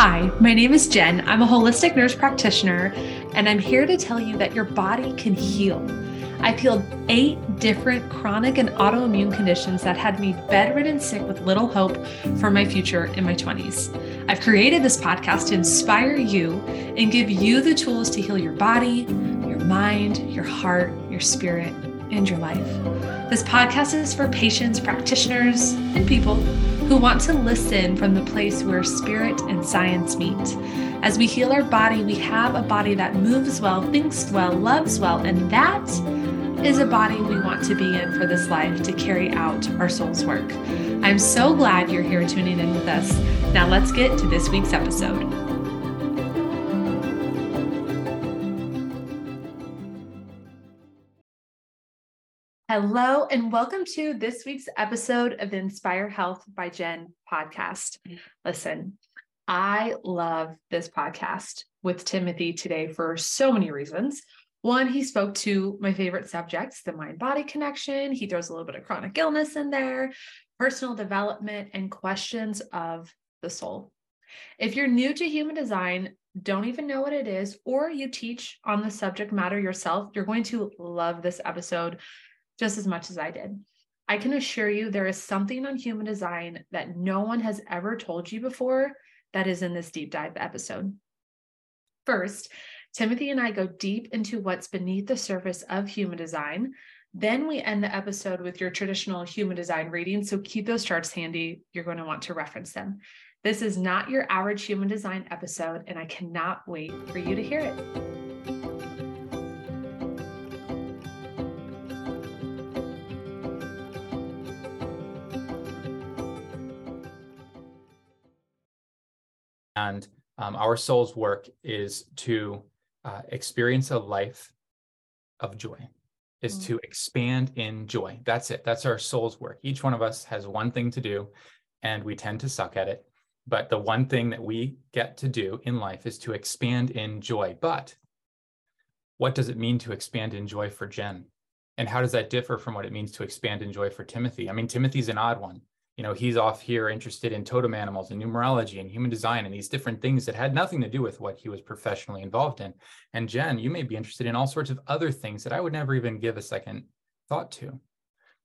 Hi, my name is Jen. I'm a holistic nurse practitioner, and I'm here to tell you that your body can heal. I've healed eight different chronic and autoimmune conditions that had me bedridden sick with little hope for my future in my 20s. I've created this podcast to inspire you and give you the tools to heal your body, your mind, your heart, your spirit, and your life. This podcast is for patients, practitioners, and people who want to listen from the place where spirit and science meet. As we heal our body, we have a body that moves well, thinks well, loves well, and that is a body we want to be in for this life to carry out our soul's work. I'm so glad you're here tuning in with us. Now let's get to this week's episode. Hello, and welcome to this week's episode of the Inspire Health by Jen podcast. Listen, I love this podcast with Timothy today for so many reasons. One, he spoke to my favorite subjects, the mind body connection. He throws a little bit of chronic illness in there, personal development, and questions of the soul. If you're new to human design, don't even know what it is, or you teach on the subject matter yourself, you're going to love this episode just as much as I did. I can assure you there is something on human design that no one has ever told you before that is in this deep dive episode. First, Timothy and I go deep into what's beneath the surface of human design. Then we end the episode with your traditional human design reading. So keep those charts handy. You're going to want to reference them. This is not your average human design episode, and I cannot wait for you to hear it. And um, our soul's work is to uh, experience a life of joy, is mm-hmm. to expand in joy. That's it. That's our soul's work. Each one of us has one thing to do, and we tend to suck at it. But the one thing that we get to do in life is to expand in joy. But what does it mean to expand in joy for Jen? And how does that differ from what it means to expand in joy for Timothy? I mean, Timothy's an odd one you know he's off here interested in totem animals and numerology and human design and these different things that had nothing to do with what he was professionally involved in. And jen you may be interested in all sorts of other things that i would never even give a second thought to.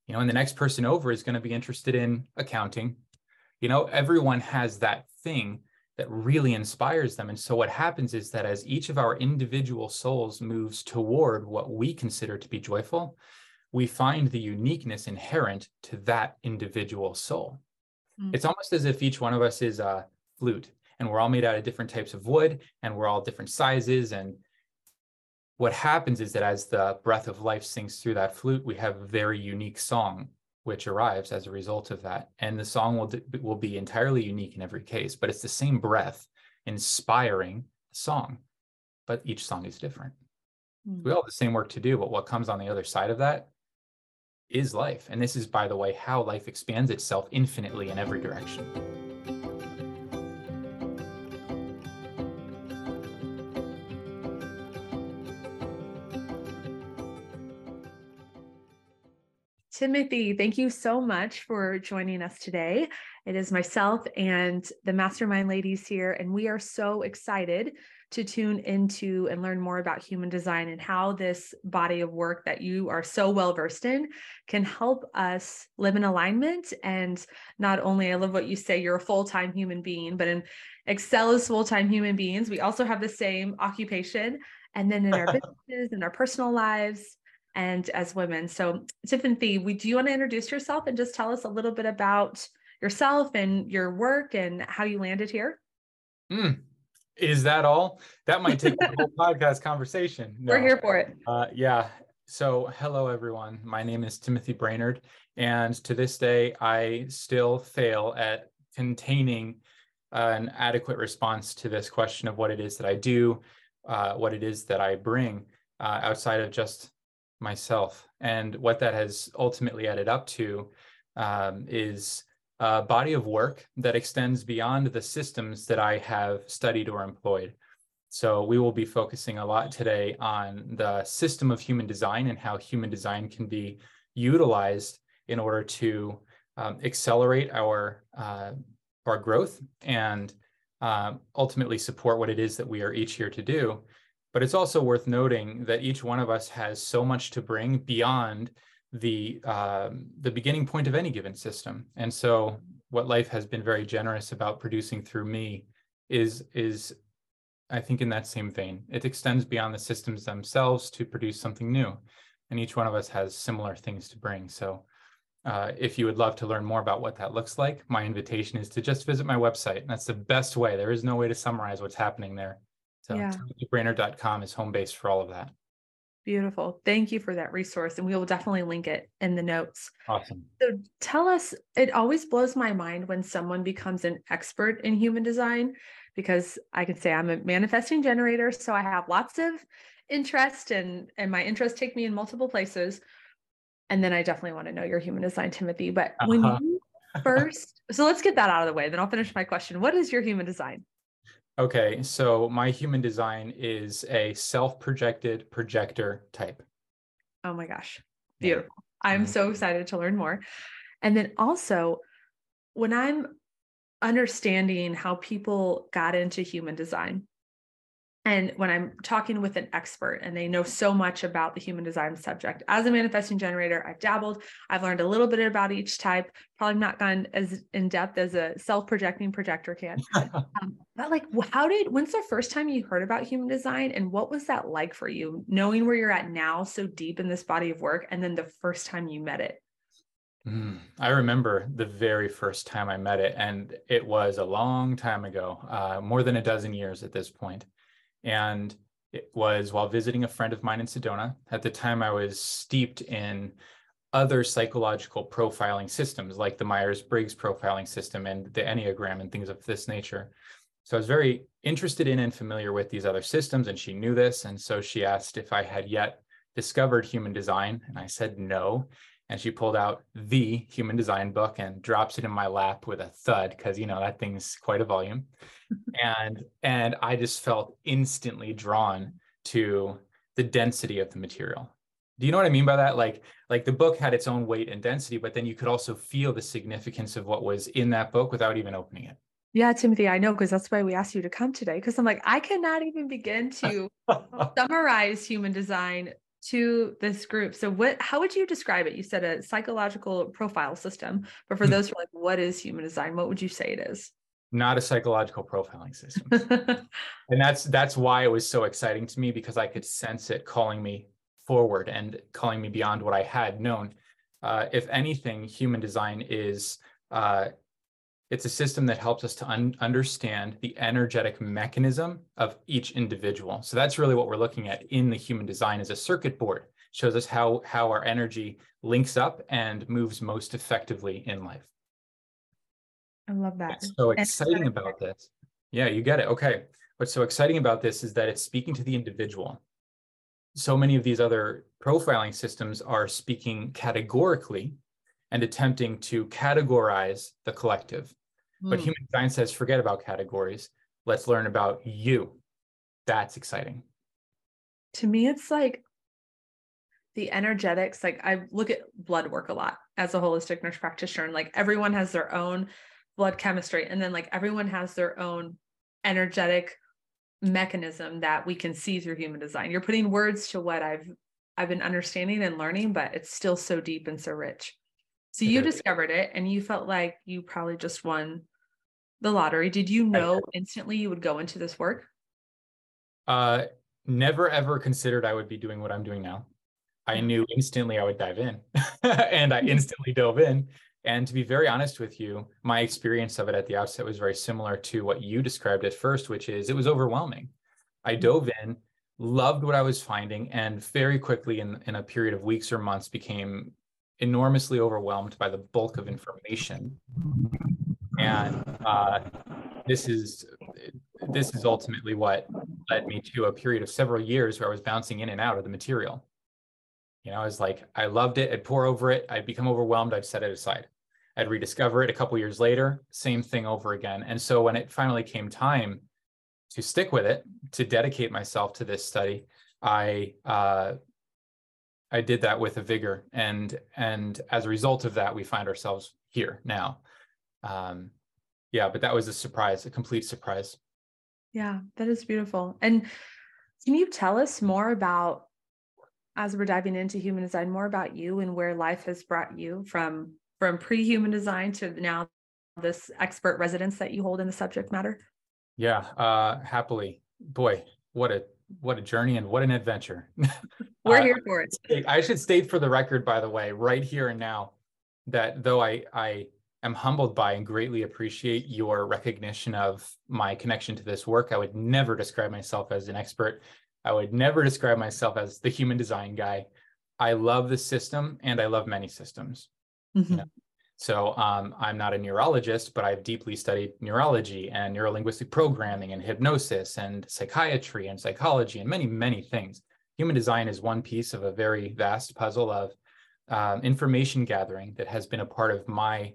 You know and the next person over is going to be interested in accounting. You know everyone has that thing that really inspires them. And so what happens is that as each of our individual souls moves toward what we consider to be joyful we find the uniqueness inherent to that individual soul. Mm-hmm. It's almost as if each one of us is a flute and we're all made out of different types of wood and we're all different sizes. And what happens is that as the breath of life sinks through that flute, we have a very unique song which arrives as a result of that. And the song will, will be entirely unique in every case, but it's the same breath inspiring the song, but each song is different. Mm-hmm. We all have the same work to do, but what comes on the other side of that is life. And this is, by the way, how life expands itself infinitely in every direction. Timothy, thank you so much for joining us today. It is myself and the Mastermind ladies here, and we are so excited to tune into and learn more about human design and how this body of work that you are so well versed in can help us live in alignment. And not only, I love what you say, you're a full time human being, but in excel as full time human beings, we also have the same occupation. And then in our businesses and our personal lives, and as women. So, Tiffany, we do you want to introduce yourself and just tell us a little bit about yourself and your work and how you landed here? Mm, is that all? That might take a whole podcast conversation. No. We're here for it. Uh, yeah. So, hello, everyone. My name is Timothy Brainard. And to this day, I still fail at containing uh, an adequate response to this question of what it is that I do, uh, what it is that I bring uh, outside of just myself. And what that has ultimately added up to um, is a body of work that extends beyond the systems that I have studied or employed. So we will be focusing a lot today on the system of human design and how human design can be utilized in order to um, accelerate our uh, our growth and uh, ultimately support what it is that we are each here to do. But it's also worth noting that each one of us has so much to bring beyond the um, the beginning point of any given system. And so, what life has been very generous about producing through me is is I think in that same vein, it extends beyond the systems themselves to produce something new, and each one of us has similar things to bring. So. Uh, if you would love to learn more about what that looks like, my invitation is to just visit my website. That's the best way. There is no way to summarize what's happening there. So yeah. is home base for all of that. Beautiful. Thank you for that resource. And we will definitely link it in the notes. Awesome. So tell us, it always blows my mind when someone becomes an expert in human design, because I can say I'm a manifesting generator. So I have lots of interest and and my interests take me in multiple places. And then I definitely want to know your human design, Timothy. But uh-huh. when you first, so let's get that out of the way. Then I'll finish my question. What is your human design? Okay, so my human design is a self-projected projector type. Oh my gosh. Beautiful. Yeah. I'm mm-hmm. so excited to learn more. And then also, when I'm understanding how people got into human design, and when I'm talking with an expert and they know so much about the human design subject, as a manifesting generator, I've dabbled, I've learned a little bit about each type, probably not gone as in depth as a self projecting projector can. um, but like, how did, when's the first time you heard about human design and what was that like for you, knowing where you're at now, so deep in this body of work, and then the first time you met it? Mm, I remember the very first time I met it, and it was a long time ago, uh, more than a dozen years at this point. And it was while visiting a friend of mine in Sedona. At the time, I was steeped in other psychological profiling systems like the Myers Briggs profiling system and the Enneagram and things of this nature. So I was very interested in and familiar with these other systems, and she knew this. And so she asked if I had yet discovered human design, and I said no. And she pulled out the human design book and drops it in my lap with a thud because you know that thing's quite a volume and and i just felt instantly drawn to the density of the material do you know what i mean by that like like the book had its own weight and density but then you could also feel the significance of what was in that book without even opening it yeah, Timothy, I know because that's why we asked you to come today. Because I'm like, I cannot even begin to summarize human design to this group. So, what? How would you describe it? You said a psychological profile system, but for hmm. those who are like, what is human design? What would you say it is? Not a psychological profiling system. and that's that's why it was so exciting to me because I could sense it calling me forward and calling me beyond what I had known. Uh, if anything, human design is uh, it's a system that helps us to un- understand the energetic mechanism of each individual. So that's really what we're looking at in the human design as a circuit board. Shows us how how our energy links up and moves most effectively in life. I love that. What's so exciting about this. Yeah, you get it. Okay. What's so exciting about this is that it's speaking to the individual. So many of these other profiling systems are speaking categorically and attempting to categorize the collective. Mm. But hmm. human design says, forget about categories. Let's learn about you. That's exciting. To me, it's like the energetics. Like I look at blood work a lot as a holistic nurse practitioner, and like everyone has their own blood chemistry. And then like everyone has their own energetic mechanism that we can see through human design. You're putting words to what i've i've been understanding and learning but it's still so deep and so rich. So you discovered it and you felt like you probably just won the lottery. Did you know instantly you would go into this work? Uh never ever considered i would be doing what i'm doing now. I mm. knew instantly i would dive in and i mm. instantly dove in and to be very honest with you, my experience of it at the outset was very similar to what you described at first, which is it was overwhelming. I mm-hmm. dove in, loved what I was finding, and very quickly, in, in a period of weeks or months, became enormously overwhelmed by the bulk of information. And uh, this is this is ultimately what led me to a period of several years where I was bouncing in and out of the material. You know, I was like, I loved it. I'd pore over it. I'd become overwhelmed. I'd set it aside. I'd rediscover it a couple years later, same thing over again. And so when it finally came time to stick with it, to dedicate myself to this study, I uh, I did that with a vigor, and and as a result of that, we find ourselves here now. Um, yeah, but that was a surprise, a complete surprise. Yeah, that is beautiful. And can you tell us more about, as we're diving into human design, more about you and where life has brought you from from pre-human design to now this expert residence that you hold in the subject matter? Yeah, uh, happily. Boy, what a what a journey and what an adventure. We're uh, here for it. I should state for the record, by the way, right here and now, that though I I am humbled by and greatly appreciate your recognition of my connection to this work. I would never describe myself as an expert. I would never describe myself as the human design guy. I love the system and I love many systems. Mm-hmm. You know? So um, I'm not a neurologist, but I've deeply studied neurology and neurolinguistic programming and hypnosis and psychiatry and psychology and many, many things. Human design is one piece of a very vast puzzle of um, information gathering that has been a part of my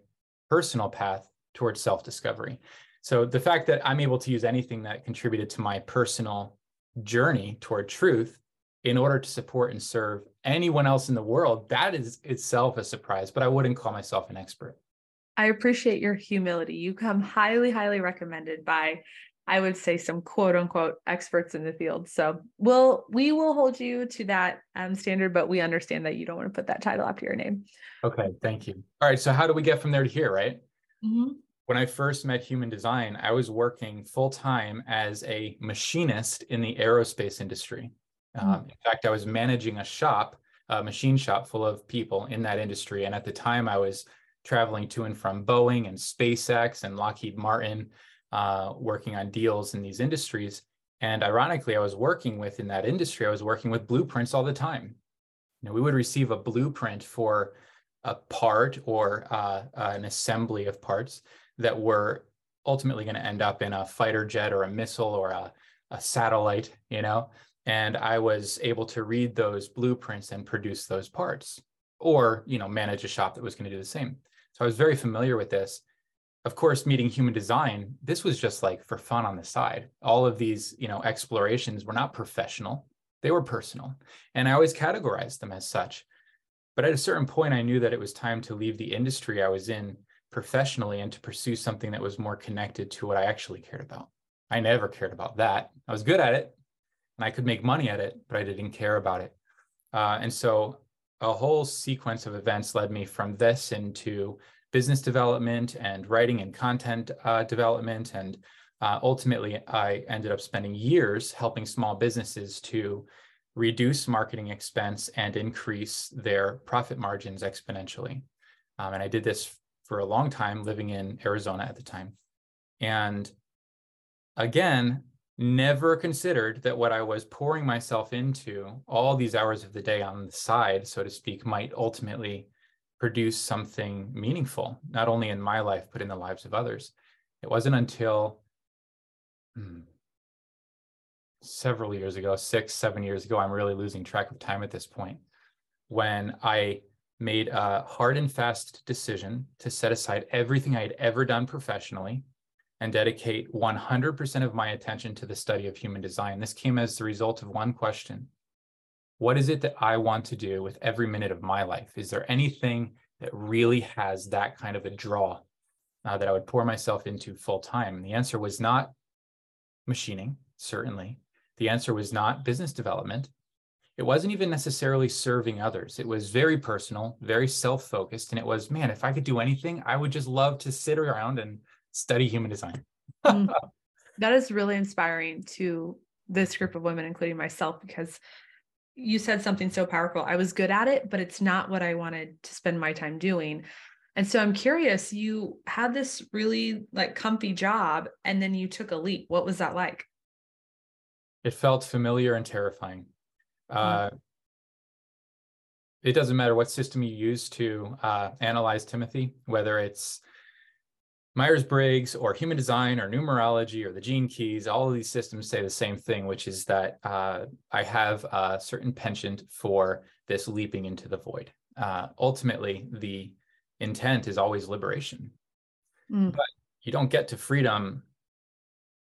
personal path towards self discovery. So the fact that I'm able to use anything that contributed to my personal journey toward truth in order to support and serve anyone else in the world, that is itself a surprise, but I wouldn't call myself an expert. I appreciate your humility. You come highly, highly recommended by, I would say, some quote unquote experts in the field. So we'll we will hold you to that um, standard, but we understand that you don't want to put that title after your name. Okay, thank you. All right, so how do we get from there to here, right? Mm-hmm. When I first met Human Design, I was working full time as a machinist in the aerospace industry. Mm-hmm. Um, in fact, I was managing a shop, a machine shop full of people in that industry. And at the time, I was traveling to and from Boeing and SpaceX and Lockheed Martin, uh, working on deals in these industries. And ironically, I was working with in that industry, I was working with blueprints all the time. You know, we would receive a blueprint for a part or uh, an assembly of parts that were ultimately going to end up in a fighter jet or a missile or a, a satellite, you know? And I was able to read those blueprints and produce those parts or, you know, manage a shop that was going to do the same. So I was very familiar with this. Of course, meeting human design, this was just like for fun on the side. All of these, you know, explorations were not professional. They were personal. And I always categorized them as such. But at a certain point, I knew that it was time to leave the industry I was in professionally and to pursue something that was more connected to what I actually cared about. I never cared about that. I was good at it and I could make money at it, but I didn't care about it. Uh, and so a whole sequence of events led me from this into business development and writing and content uh, development. And uh, ultimately, I ended up spending years helping small businesses to reduce marketing expense and increase their profit margins exponentially. Um, and I did this for a long time living in Arizona at the time. And again, never considered that what I was pouring myself into all these hours of the day on the side, so to speak, might ultimately produce something meaningful, not only in my life, but in the lives of others. It wasn't until hmm, several years ago, six, seven years ago, I'm really losing track of time at this point, when I made a hard and fast decision to set aside everything I had ever done professionally and dedicate 100% of my attention to the study of human design. This came as the result of one question What is it that I want to do with every minute of my life? Is there anything that really has that kind of a draw uh, that I would pour myself into full time? And the answer was not machining, certainly. The answer was not business development. It wasn't even necessarily serving others. It was very personal, very self focused. And it was, man, if I could do anything, I would just love to sit around and study human design. mm, that is really inspiring to this group of women, including myself, because you said something so powerful. I was good at it, but it's not what I wanted to spend my time doing. And so I'm curious, you had this really like comfy job and then you took a leap. What was that like? it felt familiar and terrifying. Uh, it doesn't matter what system you use to uh, analyze Timothy, whether it's Myers Briggs or human design or numerology or the gene keys, all of these systems say the same thing, which is that uh, I have a certain penchant for this leaping into the void. Uh, ultimately, the intent is always liberation. Mm. But you don't get to freedom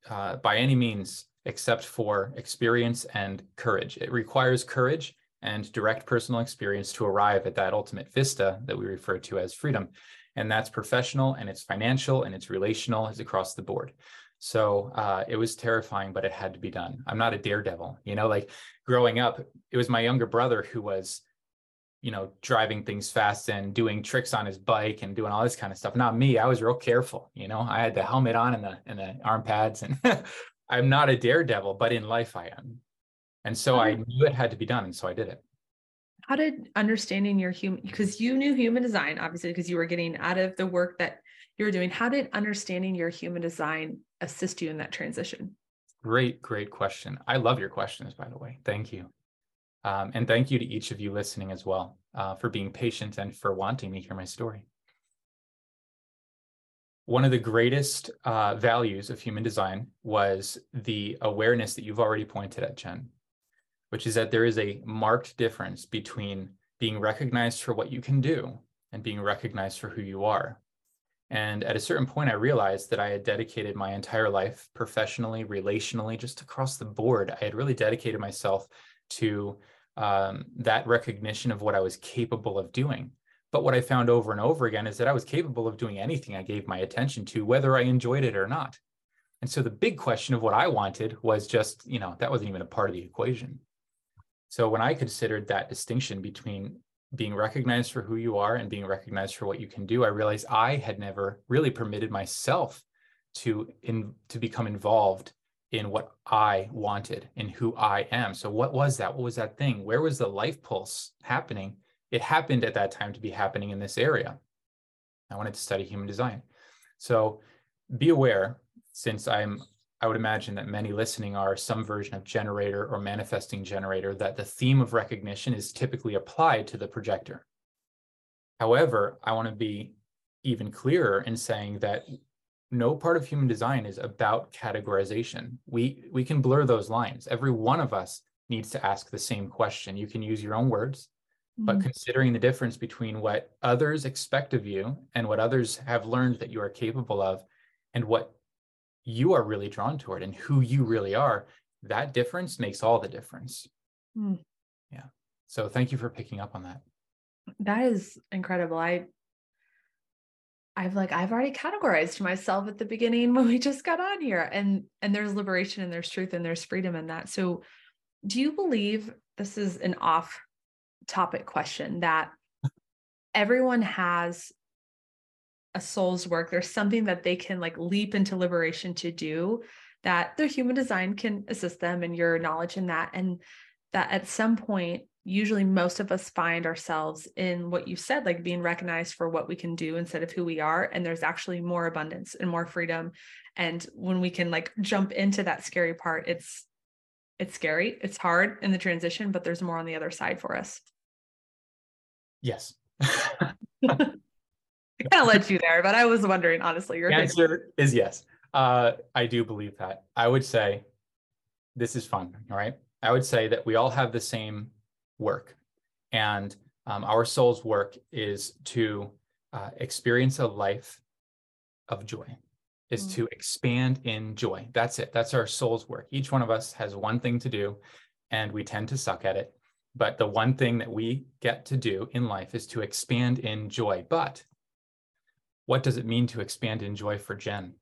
uh, by any means except for experience and courage. It requires courage and direct personal experience to arrive at that ultimate vista that we refer to as freedom. And that's professional and it's financial and it's relational, it's across the board. So uh, it was terrifying, but it had to be done. I'm not a daredevil, you know, like growing up, it was my younger brother who was, you know, driving things fast and doing tricks on his bike and doing all this kind of stuff. Not me. I was real careful, you know, I had the helmet on and the and the arm pads and I'm not a daredevil, but in life I am. And so I knew it had to be done. And so I did it. How did understanding your human, because you knew human design, obviously, because you were getting out of the work that you were doing, how did understanding your human design assist you in that transition? Great, great question. I love your questions, by the way. Thank you. Um, and thank you to each of you listening as well uh, for being patient and for wanting to hear my story. One of the greatest uh, values of human design was the awareness that you've already pointed at, Jen, which is that there is a marked difference between being recognized for what you can do and being recognized for who you are. And at a certain point, I realized that I had dedicated my entire life professionally, relationally, just across the board. I had really dedicated myself to um, that recognition of what I was capable of doing. But what I found over and over again is that I was capable of doing anything I gave my attention to, whether I enjoyed it or not. And so the big question of what I wanted was just, you know, that wasn't even a part of the equation. So when I considered that distinction between being recognized for who you are and being recognized for what you can do, I realized I had never really permitted myself to in to become involved in what I wanted and who I am. So what was that? What was that thing? Where was the life pulse happening? It happened at that time to be happening in this area. I wanted to study human design. So be aware, since I'm I would imagine that many listening are some version of generator or manifesting generator, that the theme of recognition is typically applied to the projector. However, I want to be even clearer in saying that no part of human design is about categorization. We, we can blur those lines. Every one of us needs to ask the same question. You can use your own words, mm-hmm. but considering the difference between what others expect of you and what others have learned that you are capable of and what you are really drawn toward and who you really are, that difference makes all the difference. Mm. Yeah. So thank you for picking up on that. That is incredible. I I've like I've already categorized myself at the beginning when we just got on here and and there's liberation and there's truth and there's freedom in that. So do you believe this is an off topic question that everyone has a soul's work there's something that they can like leap into liberation to do that their human design can assist them and your knowledge in that and that at some point usually most of us find ourselves in what you said like being recognized for what we can do instead of who we are and there's actually more abundance and more freedom and when we can like jump into that scary part it's it's scary it's hard in the transition but there's more on the other side for us. Yes kind of led you there, but I was wondering, honestly. Your answer is yes. Uh, I do believe that. I would say this is fun, all right? I would say that we all have the same work, and um, our soul's work is to uh, experience a life of joy, is mm-hmm. to expand in joy. That's it. That's our soul's work. Each one of us has one thing to do, and we tend to suck at it. But the one thing that we get to do in life is to expand in joy. But what does it mean to expand in joy for Jen?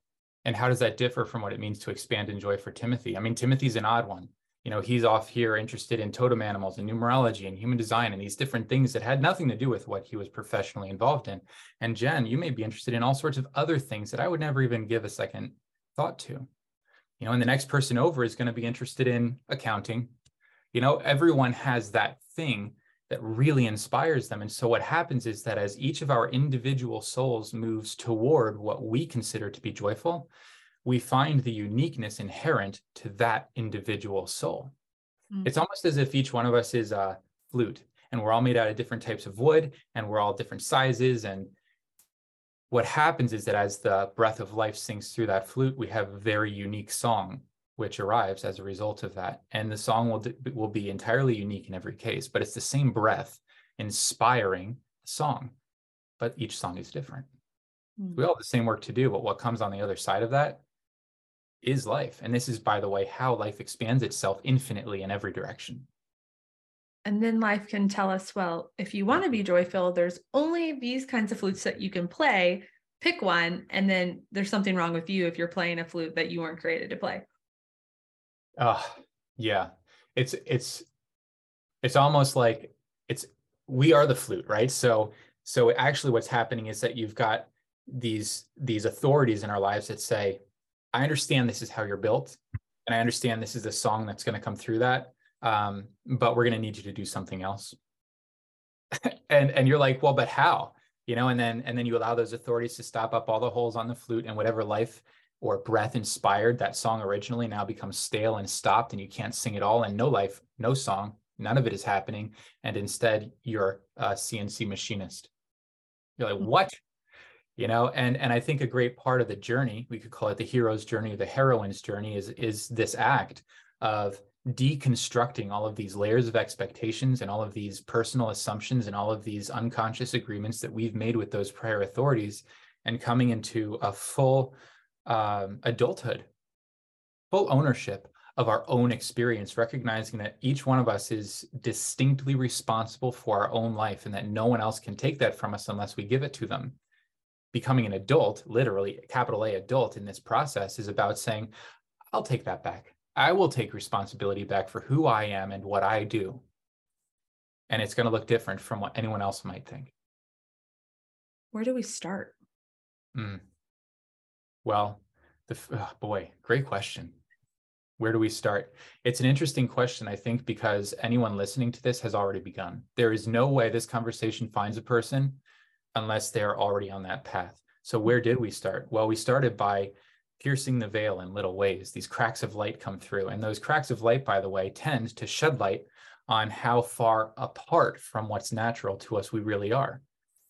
And how does that differ from what it means to expand in joy for Timothy? I mean, Timothy's an odd one. You know, he's off here interested in totem animals and numerology and human design and these different things that had nothing to do with what he was professionally involved in. And Jen, you may be interested in all sorts of other things that I would never even give a second thought to. You know, and the next person over is going to be interested in accounting. You know, everyone has that thing that really inspires them. And so what happens is that as each of our individual souls moves toward what we consider to be joyful, we find the uniqueness inherent to that individual soul. Mm-hmm. It's almost as if each one of us is a flute and we're all made out of different types of wood and we're all different sizes. And what happens is that as the breath of life sings through that flute, we have a very unique song which arrives as a result of that. And the song will, will be entirely unique in every case, but it's the same breath inspiring the song, but each song is different. Mm-hmm. We all have the same work to do, but what comes on the other side of that is life. And this is, by the way, how life expands itself infinitely in every direction. And then life can tell us, well, if you want to be joyful, there's only these kinds of flutes that you can play. Pick one. And then there's something wrong with you if you're playing a flute that you weren't created to play. Oh, yeah. It's, it's, it's almost like it's, we are the flute, right? So, so actually what's happening is that you've got these, these authorities in our lives that say, I understand this is how you're built. And I understand this is the song that's going to come through that um, but we're going to need you to do something else and and you're like well but how you know and then and then you allow those authorities to stop up all the holes on the flute and whatever life or breath inspired that song originally now becomes stale and stopped and you can't sing it all and no life no song none of it is happening. And instead you're a cnc machinist. You're like hmm. what? You know and and i think a great part of the journey we could call it the hero's journey or the heroine's journey is is this act of deconstructing all of these layers of expectations and all of these personal assumptions and all of these unconscious agreements that we've made with those prior authorities and coming into a full um, adulthood, full ownership of our own experience, recognizing that each one of us is distinctly responsible for our own life and that no one else can take that from us unless we give it to them. Becoming an adult, literally, capital A adult in this process is about saying, I'll take that back. I will take responsibility back for who I am and what I do. And it's going to look different from what anyone else might think. Where do we start? Mm. Well, the oh boy, great question. Where do we start? It's an interesting question, I think, because anyone listening to this has already begun. There is no way this conversation finds a person unless they're already on that path. So, where did we start? Well, we started by piercing the veil in little ways. These cracks of light come through. And those cracks of light, by the way, tend to shed light on how far apart from what's natural to us we really are.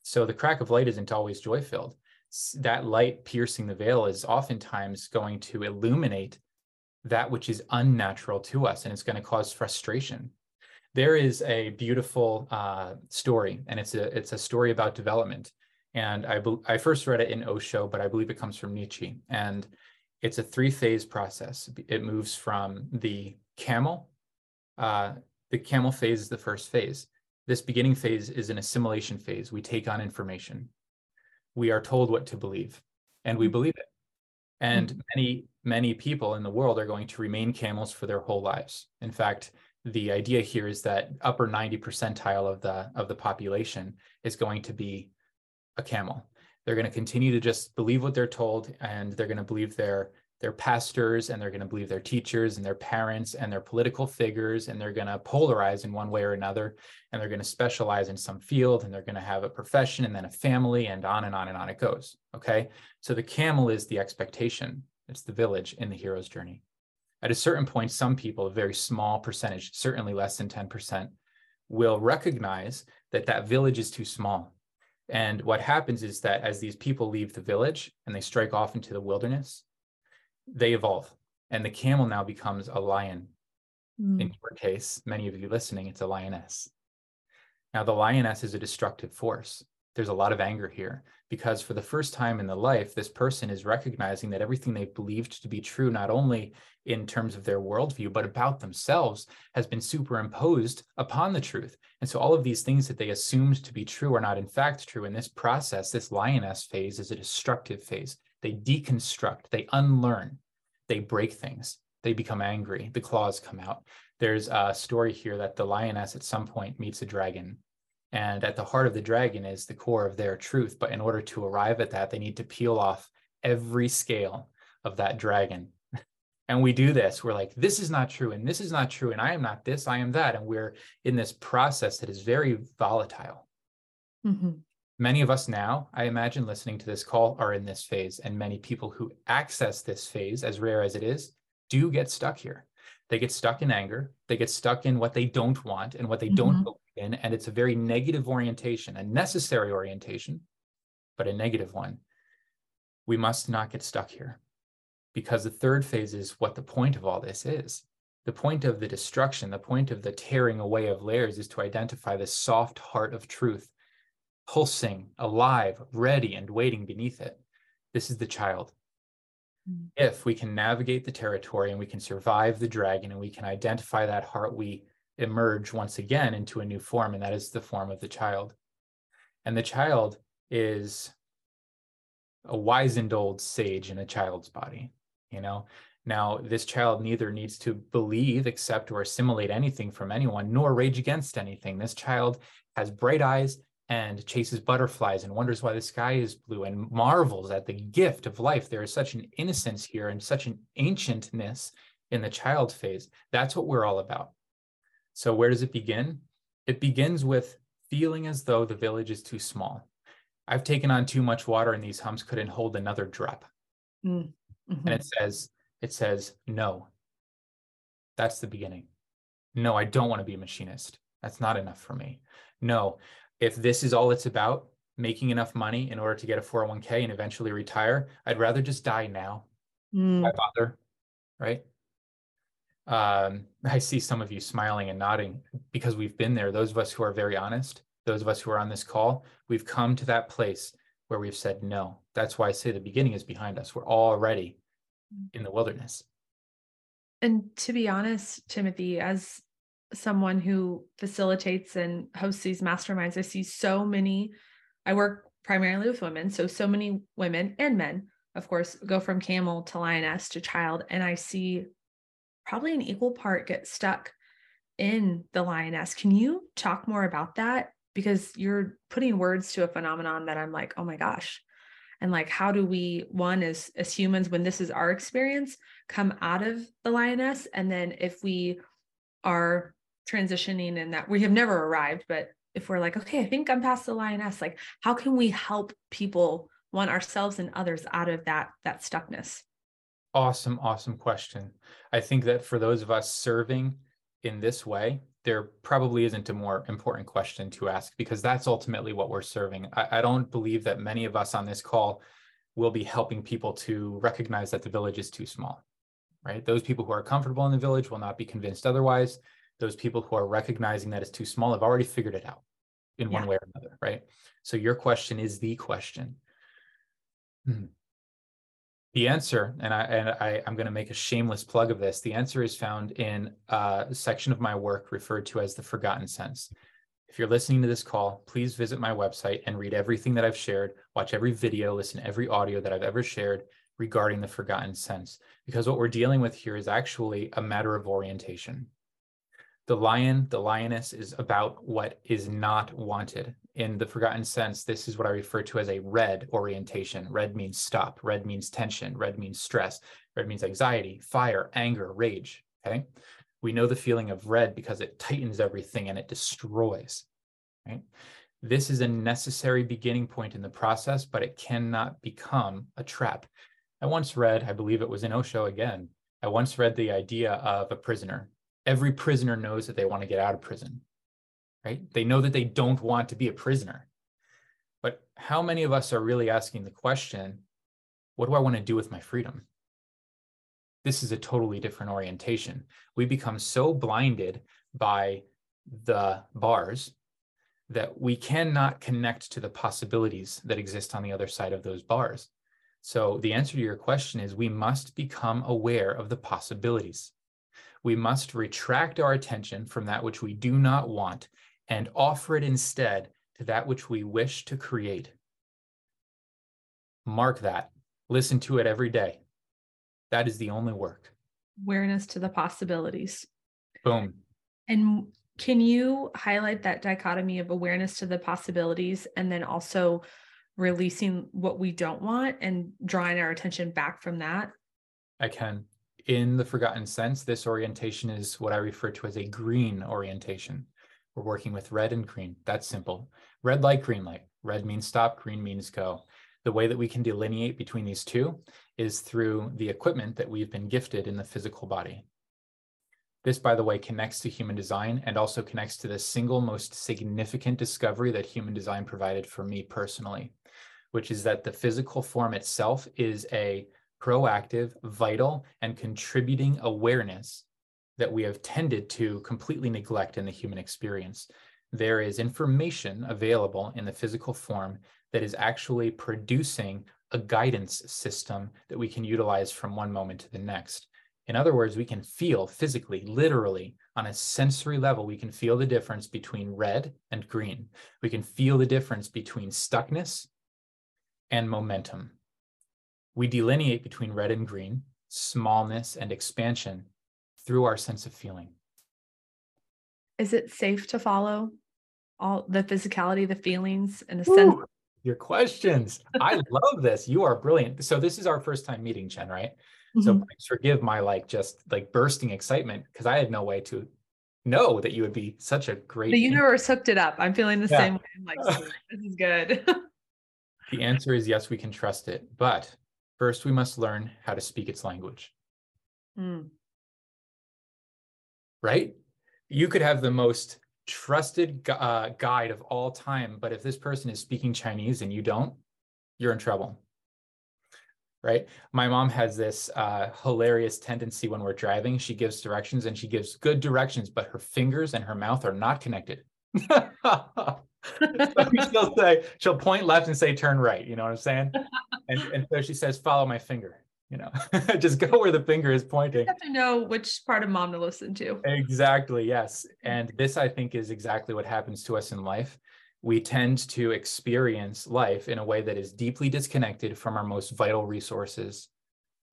So the crack of light isn't always joy filled. That light piercing the veil is oftentimes going to illuminate that which is unnatural to us, and it's going to cause frustration. There is a beautiful uh, story, and it's a it's a story about development. And I, I first read it in Osho, but I believe it comes from Nietzsche. And it's a three phase process. It moves from the camel. Uh, the camel phase is the first phase. This beginning phase is an assimilation phase. We take on information. We are told what to believe, and we believe it. And mm-hmm. many, many people in the world are going to remain camels for their whole lives. In fact, the idea here is that upper 90 percentile of the of the population is going to be a camel. They're going to continue to just believe what they're told, and they're going to believe their their pastors, and they're going to believe their teachers, and their parents, and their political figures, and they're going to polarize in one way or another, and they're going to specialize in some field, and they're going to have a profession, and then a family, and on and on and on it goes. Okay, so the camel is the expectation. It's the village in the hero's journey. At a certain point, some people, a very small percentage, certainly less than 10%, will recognize that that village is too small and what happens is that as these people leave the village and they strike off into the wilderness, they evolve. And the camel now becomes a lion. Mm. In your case, many of you listening, it's a lioness. Now, the lioness is a destructive force there's a lot of anger here because for the first time in the life, this person is recognizing that everything they believed to be true, not only in terms of their worldview, but about themselves, has been superimposed upon the truth. And so all of these things that they assumed to be true are not in fact true. And this process, this lioness phase, is a destructive phase. They deconstruct, they unlearn, they break things, they become angry, the claws come out. There's a story here that the lioness at some point meets a dragon and at the heart of the dragon is the core of their truth. But in order to arrive at that, they need to peel off every scale of that dragon. and we do this. We're like, this is not true, and this is not true, and I am not this, I am that. And we're in this process that is very volatile. Mm-hmm. Many of us now, I imagine, listening to this call are in this phase. And many people who access this phase, as rare as it is, do get stuck here. They get stuck in anger. They get stuck in what they don't want and what they mm-hmm. don't believe in. And it's a very negative orientation, a necessary orientation, but a negative one. We must not get stuck here because the third phase is what the point of all this is. The point of the destruction, the point of the tearing away of layers is to identify the soft heart of truth, pulsing, alive, ready, and waiting beneath it. This is the child. Mm. If we can navigate the territory and we can survive the dragon and we can identify that heart, we emerge once again into a new form, and that is the form of the child. And the child is a wizened old sage in a child's body, you know. Now, this child neither needs to believe, accept, or assimilate anything from anyone, nor rage against anything. This child has bright eyes and chases butterflies and wonders why the sky is blue and marvels at the gift of life. There is such an innocence here and such an ancientness in the child phase. That's what we're all about. So, where does it begin? It begins with feeling as though the village is too small. I've taken on too much water and these humps couldn't hold another drop. Mm, mm-hmm. And it says, it says, no. That's the beginning. No, I don't want to be a machinist. That's not enough for me. No, if this is all it's about, making enough money in order to get a 401k and eventually retire, I'd rather just die now. Mm. Why bother? Right. Um, I see some of you smiling and nodding because we've been there. Those of us who are very honest, those of us who are on this call, we've come to that place where we've said no. That's why I say the beginning is behind us. We're already in the wilderness. And to be honest, Timothy, as someone who facilitates and hosts these masterminds, I see so many. I work primarily with women, so so many women and men, of course, go from camel to lioness to child, and I see probably an equal part get stuck in the lioness. Can you talk more about that? Because you're putting words to a phenomenon that I'm like, oh my gosh. And like, how do we, one, as as humans, when this is our experience, come out of the lioness? And then if we are transitioning in that we have never arrived, but if we're like, okay, I think I'm past the lioness, like how can we help people, one ourselves and others out of that that stuckness? Awesome, awesome question. I think that for those of us serving in this way, there probably isn't a more important question to ask because that's ultimately what we're serving. I, I don't believe that many of us on this call will be helping people to recognize that the village is too small, right? Those people who are comfortable in the village will not be convinced otherwise those people who are recognizing that it's too small have already figured it out in yeah. one way or another, right? So your question is the question. Hmm. The answer, and I and I, I'm going to make a shameless plug of this. The answer is found in a section of my work referred to as the forgotten sense. If you're listening to this call, please visit my website and read everything that I've shared, watch every video, listen to every audio that I've ever shared regarding the forgotten sense. Because what we're dealing with here is actually a matter of orientation the lion, the lioness is about what is not wanted. In the forgotten sense, this is what I refer to as a red orientation. Red means stop, red means tension, red means stress, red means anxiety, fire, anger, rage. Okay. We know the feeling of red because it tightens everything and it destroys. Right. This is a necessary beginning point in the process, but it cannot become a trap. I once read, I believe it was in Osho again, I once read the idea of a prisoner every prisoner knows that they want to get out of prison, right? They know that they don't want to be a prisoner. But how many of us are really asking the question, what do I want to do with my freedom? This is a totally different orientation. We become so blinded by the bars that we cannot connect to the possibilities that exist on the other side of those bars. So the answer to your question is we must become aware of the possibilities we must retract our attention from that which we do not want and offer it instead to that which we wish to create. Mark that. Listen to it every day. That is the only work. Awareness to the possibilities. Boom. And can you highlight that dichotomy of awareness to the possibilities and then also releasing what we don't want and drawing our attention back from that? I can in the forgotten sense, this orientation is what I refer to as a green orientation. We're working with red and green. That's simple. Red light, green light. Red means stop, green means go. The way that we can delineate between these two is through the equipment that we've been gifted in the physical body. This, by the way, connects to human design and also connects to the single most significant discovery that human design provided for me personally, which is that the physical form itself is a proactive, vital, and contributing awareness that we have tended to completely neglect in the human experience. There is information available in the physical form that is actually producing a guidance system that we can utilize from one moment to the next. In other words, we can feel physically, literally, on a sensory level, we can feel the difference between red and green. We can feel the difference between stuckness and momentum. We delineate between red and green, smallness and expansion through our sense of feeling. Is it safe to follow all the physicality, the feelings, and the sense? Your questions. I love this. You are brilliant. So this is our first time meeting, Jen, right? So mm-hmm. please forgive my like just like bursting excitement because I had no way to know that you would be such a great. The universe hooked it up. I'm feeling the yeah. same way. I'm like, this is good. the answer is yes, we can trust it, but first we must learn how to speak its language. Mm. Right? You could have the most trusted uh, guide of all time, but if this person is speaking Chinese and you don't, you're in trouble right? My mom has this uh, hilarious tendency when we're driving. She gives directions and she gives good directions, but her fingers and her mouth are not connected. so she'll say, she'll point left and say, turn right. You know what I'm saying? And, and so she says, follow my finger. You know, just go where the finger is pointing. You have to know which part of mom to listen to. Exactly. Yes. And this, I think, is exactly what happens to us in life we tend to experience life in a way that is deeply disconnected from our most vital resources.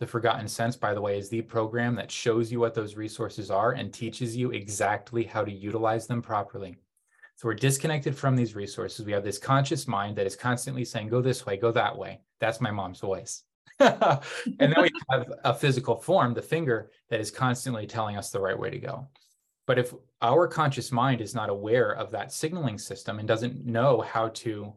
The Forgotten Sense, by the way, is the program that shows you what those resources are and teaches you exactly how to utilize them properly. So we're disconnected from these resources. We have this conscious mind that is constantly saying, go this way, go that way. That's my mom's voice. and then we have a physical form, the finger, that is constantly telling us the right way to go. But if our conscious mind is not aware of that signaling system and doesn't know how to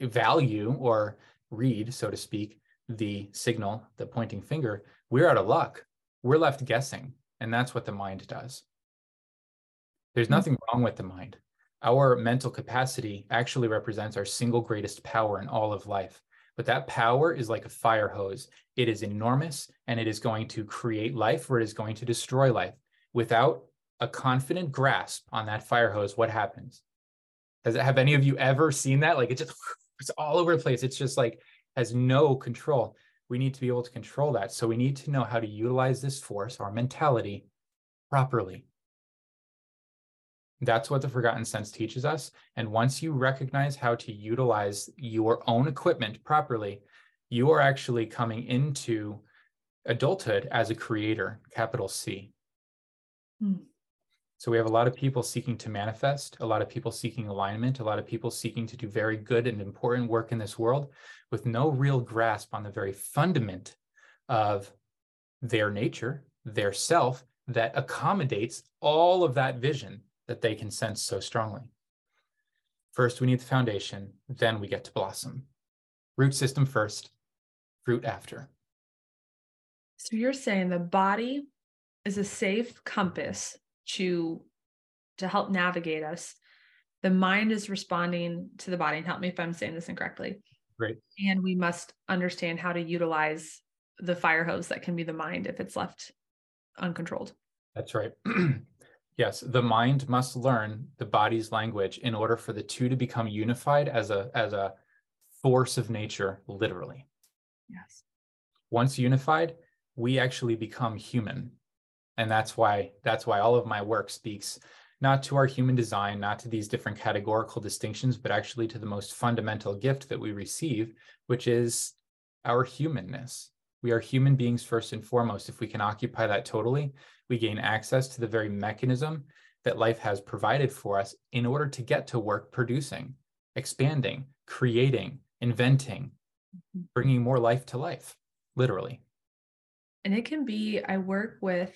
value or read, so to speak, the signal, the pointing finger, we're out of luck. We're left guessing. And that's what the mind does. There's hmm. nothing wrong with the mind. Our mental capacity actually represents our single greatest power in all of life. But that power is like a fire hose. It is enormous and it is going to create life or it is going to destroy life. Without a confident grasp on that fire hose, what happens? Has have any of you ever seen that? Like it just it's all over the place. It's just like has no control. We need to be able to control that. So we need to know how to utilize this force, our mentality, properly. That's what the Forgotten Sense teaches us. And once you recognize how to utilize your own equipment properly, you are actually coming into adulthood as a creator, capital C. Hmm. So we have a lot of people seeking to manifest, a lot of people seeking alignment, a lot of people seeking to do very good and important work in this world with no real grasp on the very fundament of their nature, their self that accommodates all of that vision that they can sense so strongly. First, we need the foundation, then we get to blossom. Root system first, fruit after. So you're saying the body is a safe compass to to help navigate us the mind is responding to the body and help me if i'm saying this incorrectly great and we must understand how to utilize the fire hose that can be the mind if it's left uncontrolled that's right yes the mind must learn the body's language in order for the two to become unified as a as a force of nature literally. Yes. Once unified we actually become human. And that's why that's why all of my work speaks not to our human design not to these different categorical distinctions but actually to the most fundamental gift that we receive which is our humanness we are human beings first and foremost. If we can occupy that totally we gain access to the very mechanism that life has provided for us in order to get to work producing expanding creating inventing mm-hmm. bringing more life to life literally. And it can be i work with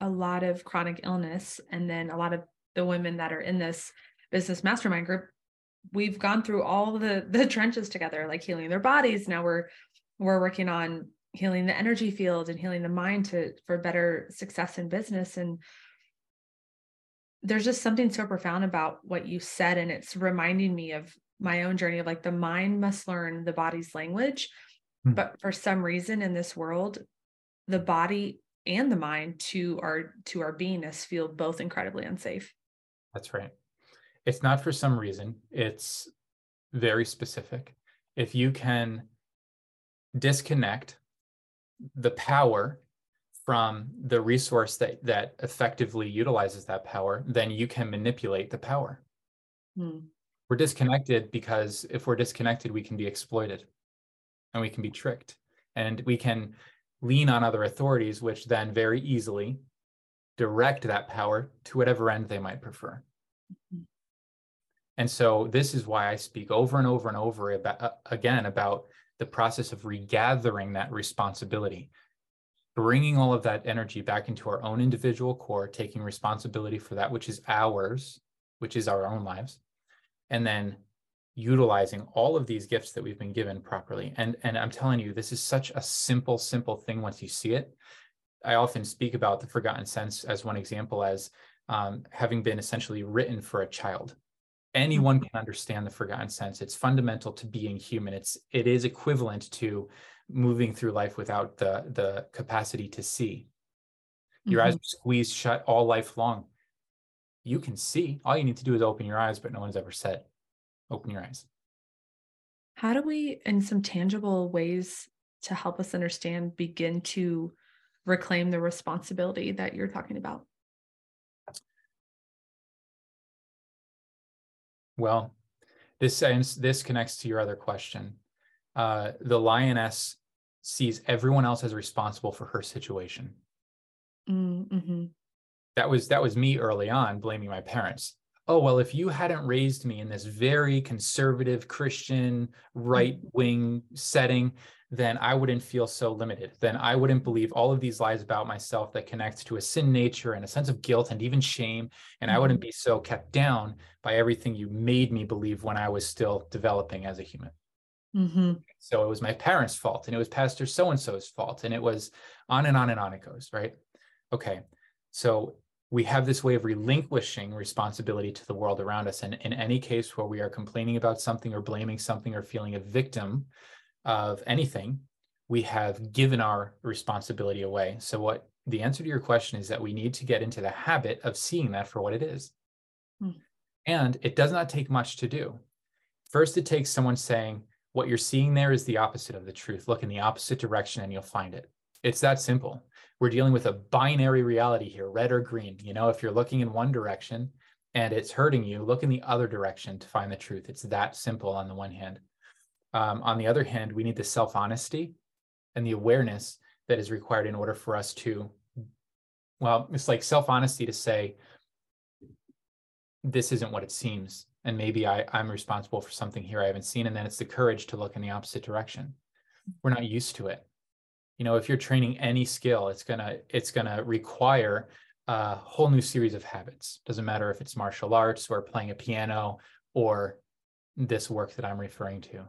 a lot of chronic illness and then a lot of the women that are in this business mastermind group. We've gone through all the the trenches together like healing their bodies. Now we're we're working on healing the energy field and healing the mind to for better success in business. And there's just something so profound about what you said and it's reminding me of my own journey of like the mind must learn the body's language. Mm. but for some reason in this world the body and the mind to our to our beingness feel both incredibly unsafe. That's right. It's not for some reason. It's very specific. If you can disconnect the power from the resource that that effectively utilizes that power, then you can manipulate the power. Hmm. We're disconnected because if we're disconnected, we can be exploited and we can be tricked and we can lean on other authorities, which then very easily direct that power to whatever end they might prefer. Mm-hmm. And so this is why I speak over and over and over about, uh, again about the process of regathering that responsibility, bringing all of that energy back into our own individual core, taking responsibility for that which is ours, which is our own lives, and then utilizing all of these gifts that we've been given properly. And, and I'm telling you, this is such a simple, simple thing once you see it. I often speak about the forgotten sense as one example as um, having been essentially written for a child. Anyone mm-hmm. can understand the forgotten sense. It's fundamental to being human. It's it is equivalent to moving through life without the the capacity to see. Your mm-hmm. eyes are squeezed shut all life long. You can see. All you need to do is open your eyes, but no one's ever said, open your eyes. How do we, in some tangible ways to help us understand, begin to reclaim the responsibility that you're talking about? Well, this this connects to your other question. Uh, the lioness sees everyone else as responsible for her situation. Mm, mm-hmm. That was that was me early on, blaming my parents oh, well, if you hadn't raised me in this very conservative Christian right wing setting, then I wouldn't feel so limited. Then I wouldn't believe all of these lies about myself that connect to a sin nature and a sense of guilt and even shame. And I wouldn't mm-hmm. be so kept down by everything you made me believe when I was still developing as a human. Mm-hmm. So it was my parents' fault, and it was Pastor so and so's fault, and it was on and on and on it goes, right? Okay. So we have this way of relinquishing responsibility to the world around us. And in any case where we are complaining about something or blaming something or feeling a victim of anything, we have given our responsibility away. So, what the answer to your question is that we need to get into the habit of seeing that for what it is. Hmm. And it does not take much to do. First, it takes someone saying, What you're seeing there is the opposite of the truth. Look in the opposite direction and you'll find it. It's that simple we're dealing with a binary reality here, red or green. You know, if you're looking in one direction and it's hurting you, look in the other direction to find the truth. It's that simple on the one hand. Um, on the other hand, we need the self honesty and the awareness that is required in order for us to, well, it's like self honesty to say, this isn't what it seems. And maybe I, I'm responsible for something here I haven't seen. And then it's the courage to look in the opposite direction. We're not used to it you know if you're training any skill it's gonna it's gonna require a whole new series of habits doesn't matter if it's martial arts or playing a piano or this work that i'm referring to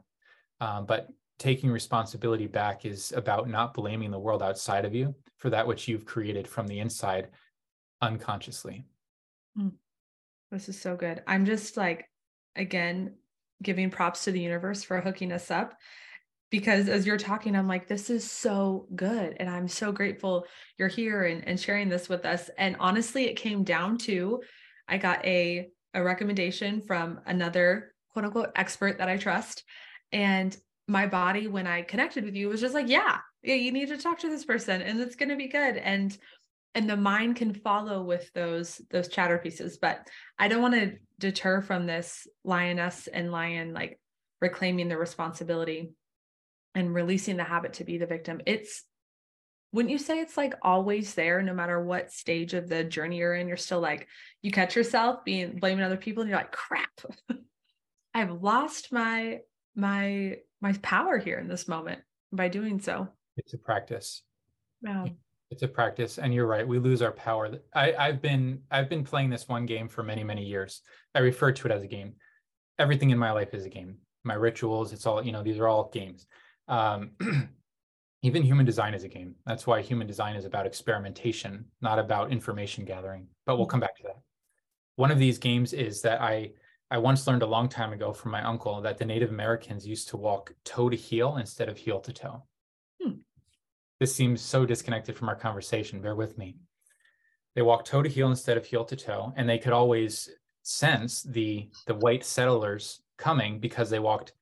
um, but taking responsibility back is about not blaming the world outside of you for that which you've created from the inside unconsciously mm. this is so good i'm just like again giving props to the universe for hooking us up because as you're talking, I'm like, this is so good. And I'm so grateful you're here and, and sharing this with us. And honestly, it came down to I got a, a recommendation from another quote unquote expert that I trust. And my body, when I connected with you, was just like, yeah, yeah, you need to talk to this person and it's gonna be good. And and the mind can follow with those those chatter pieces. But I don't want to deter from this lioness and lion like reclaiming the responsibility and releasing the habit to be the victim it's wouldn't you say it's like always there no matter what stage of the journey you're in you're still like you catch yourself being blaming other people and you're like crap i've lost my my my power here in this moment by doing so. It's a practice. Wow it's a practice and you're right we lose our power. I, i've been i've been playing this one game for many many years. I refer to it as a game. Everything in my life is a game. My rituals it's all you know these are all games. Um, even human design is a game. That's why human design is about experimentation, not about information gathering. But we'll come back to that. One of these games is that I I once learned a long time ago from my uncle that the Native Americans used to walk toe to heel instead of heel to toe. Hmm. This seems so disconnected from our conversation. Bear with me. They walked toe to heel instead of heel to toe, and they could always sense the the white settlers coming because they walked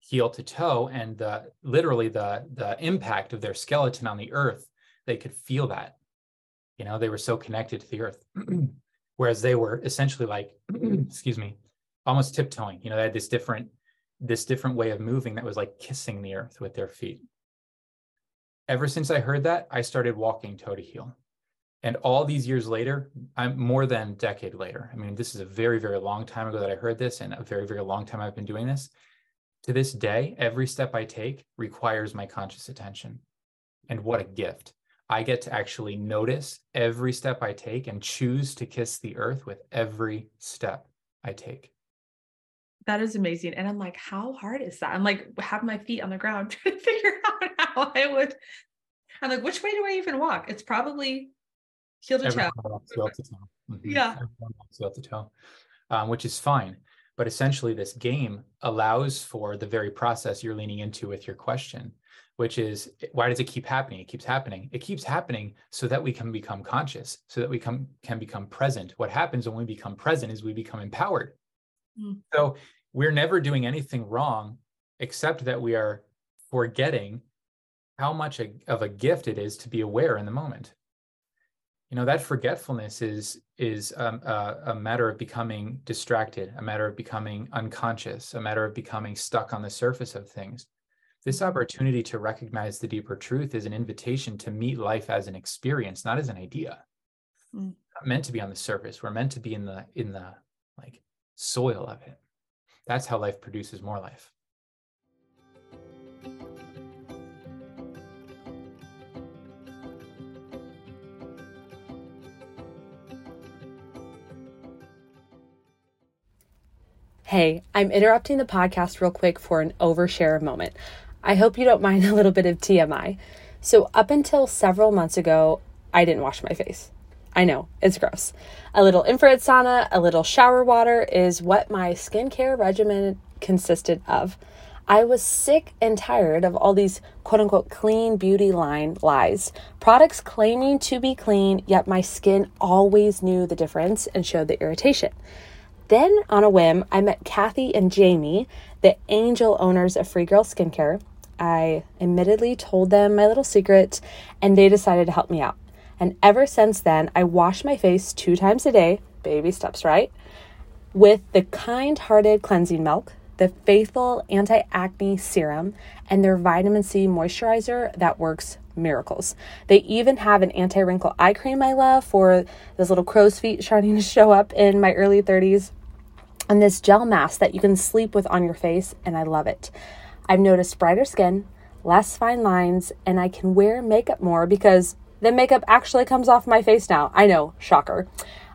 heel to toe and the literally the the impact of their skeleton on the earth they could feel that You know, they were so connected to the earth. Whereas they were essentially like, excuse me, almost tiptoeing. You know, they had this different, this different way of moving that was like kissing the earth with their feet. Ever since I heard that, I started walking toe to heel. And all these years later, I'm more than a decade later. I mean, this is a very, very long time ago that I heard this, and a very, very long time I've been doing this. To this day, every step I take requires my conscious attention. And what a gift. I get to actually notice every step I take and choose to kiss the earth with every step I take. That is amazing. And I'm like, how hard is that? I'm like, have my feet on the ground trying to figure out how I would. I'm like, which way do I even walk? It's probably heel to toe. Heel to toe. Mm-hmm. Yeah. Heel to toe, um, which is fine. But essentially, this game allows for the very process you're leaning into with your question, which is why does it keep happening? It keeps happening. It keeps happening so that we can become conscious, so that we can, can become present. What happens when we become present is we become empowered. Mm. So we're never doing anything wrong except that we are forgetting how much a, of a gift it is to be aware in the moment you know that forgetfulness is is um, a, a, matter of becoming distracted a matter of becoming unconscious a matter of becoming stuck on the surface of things this mm-hmm. opportunity to recognize the deeper truth is an invitation to meet life as an experience not as an idea mm. meant to be on the surface we're meant to be in the in the like soil of it that's how life produces more life Hey, I'm interrupting the podcast real quick for an overshare moment. I hope you don't mind a little bit of TMI. So, up until several months ago, I didn't wash my face. I know, it's gross. A little infrared sauna, a little shower water is what my skincare regimen consisted of. I was sick and tired of all these quote unquote clean beauty line lies. Products claiming to be clean, yet my skin always knew the difference and showed the irritation. Then, on a whim, I met Kathy and Jamie, the angel owners of Free Girl Skincare. I admittedly told them my little secret, and they decided to help me out. And ever since then, I wash my face two times a day, baby steps, right? With the kind hearted cleansing milk, the faithful anti acne serum, and their vitamin C moisturizer that works miracles. They even have an anti wrinkle eye cream I love for those little crow's feet starting to show up in my early 30s and this gel mask that you can sleep with on your face, and I love it. I've noticed brighter skin, less fine lines, and I can wear makeup more because the makeup actually comes off my face now. I know, shocker.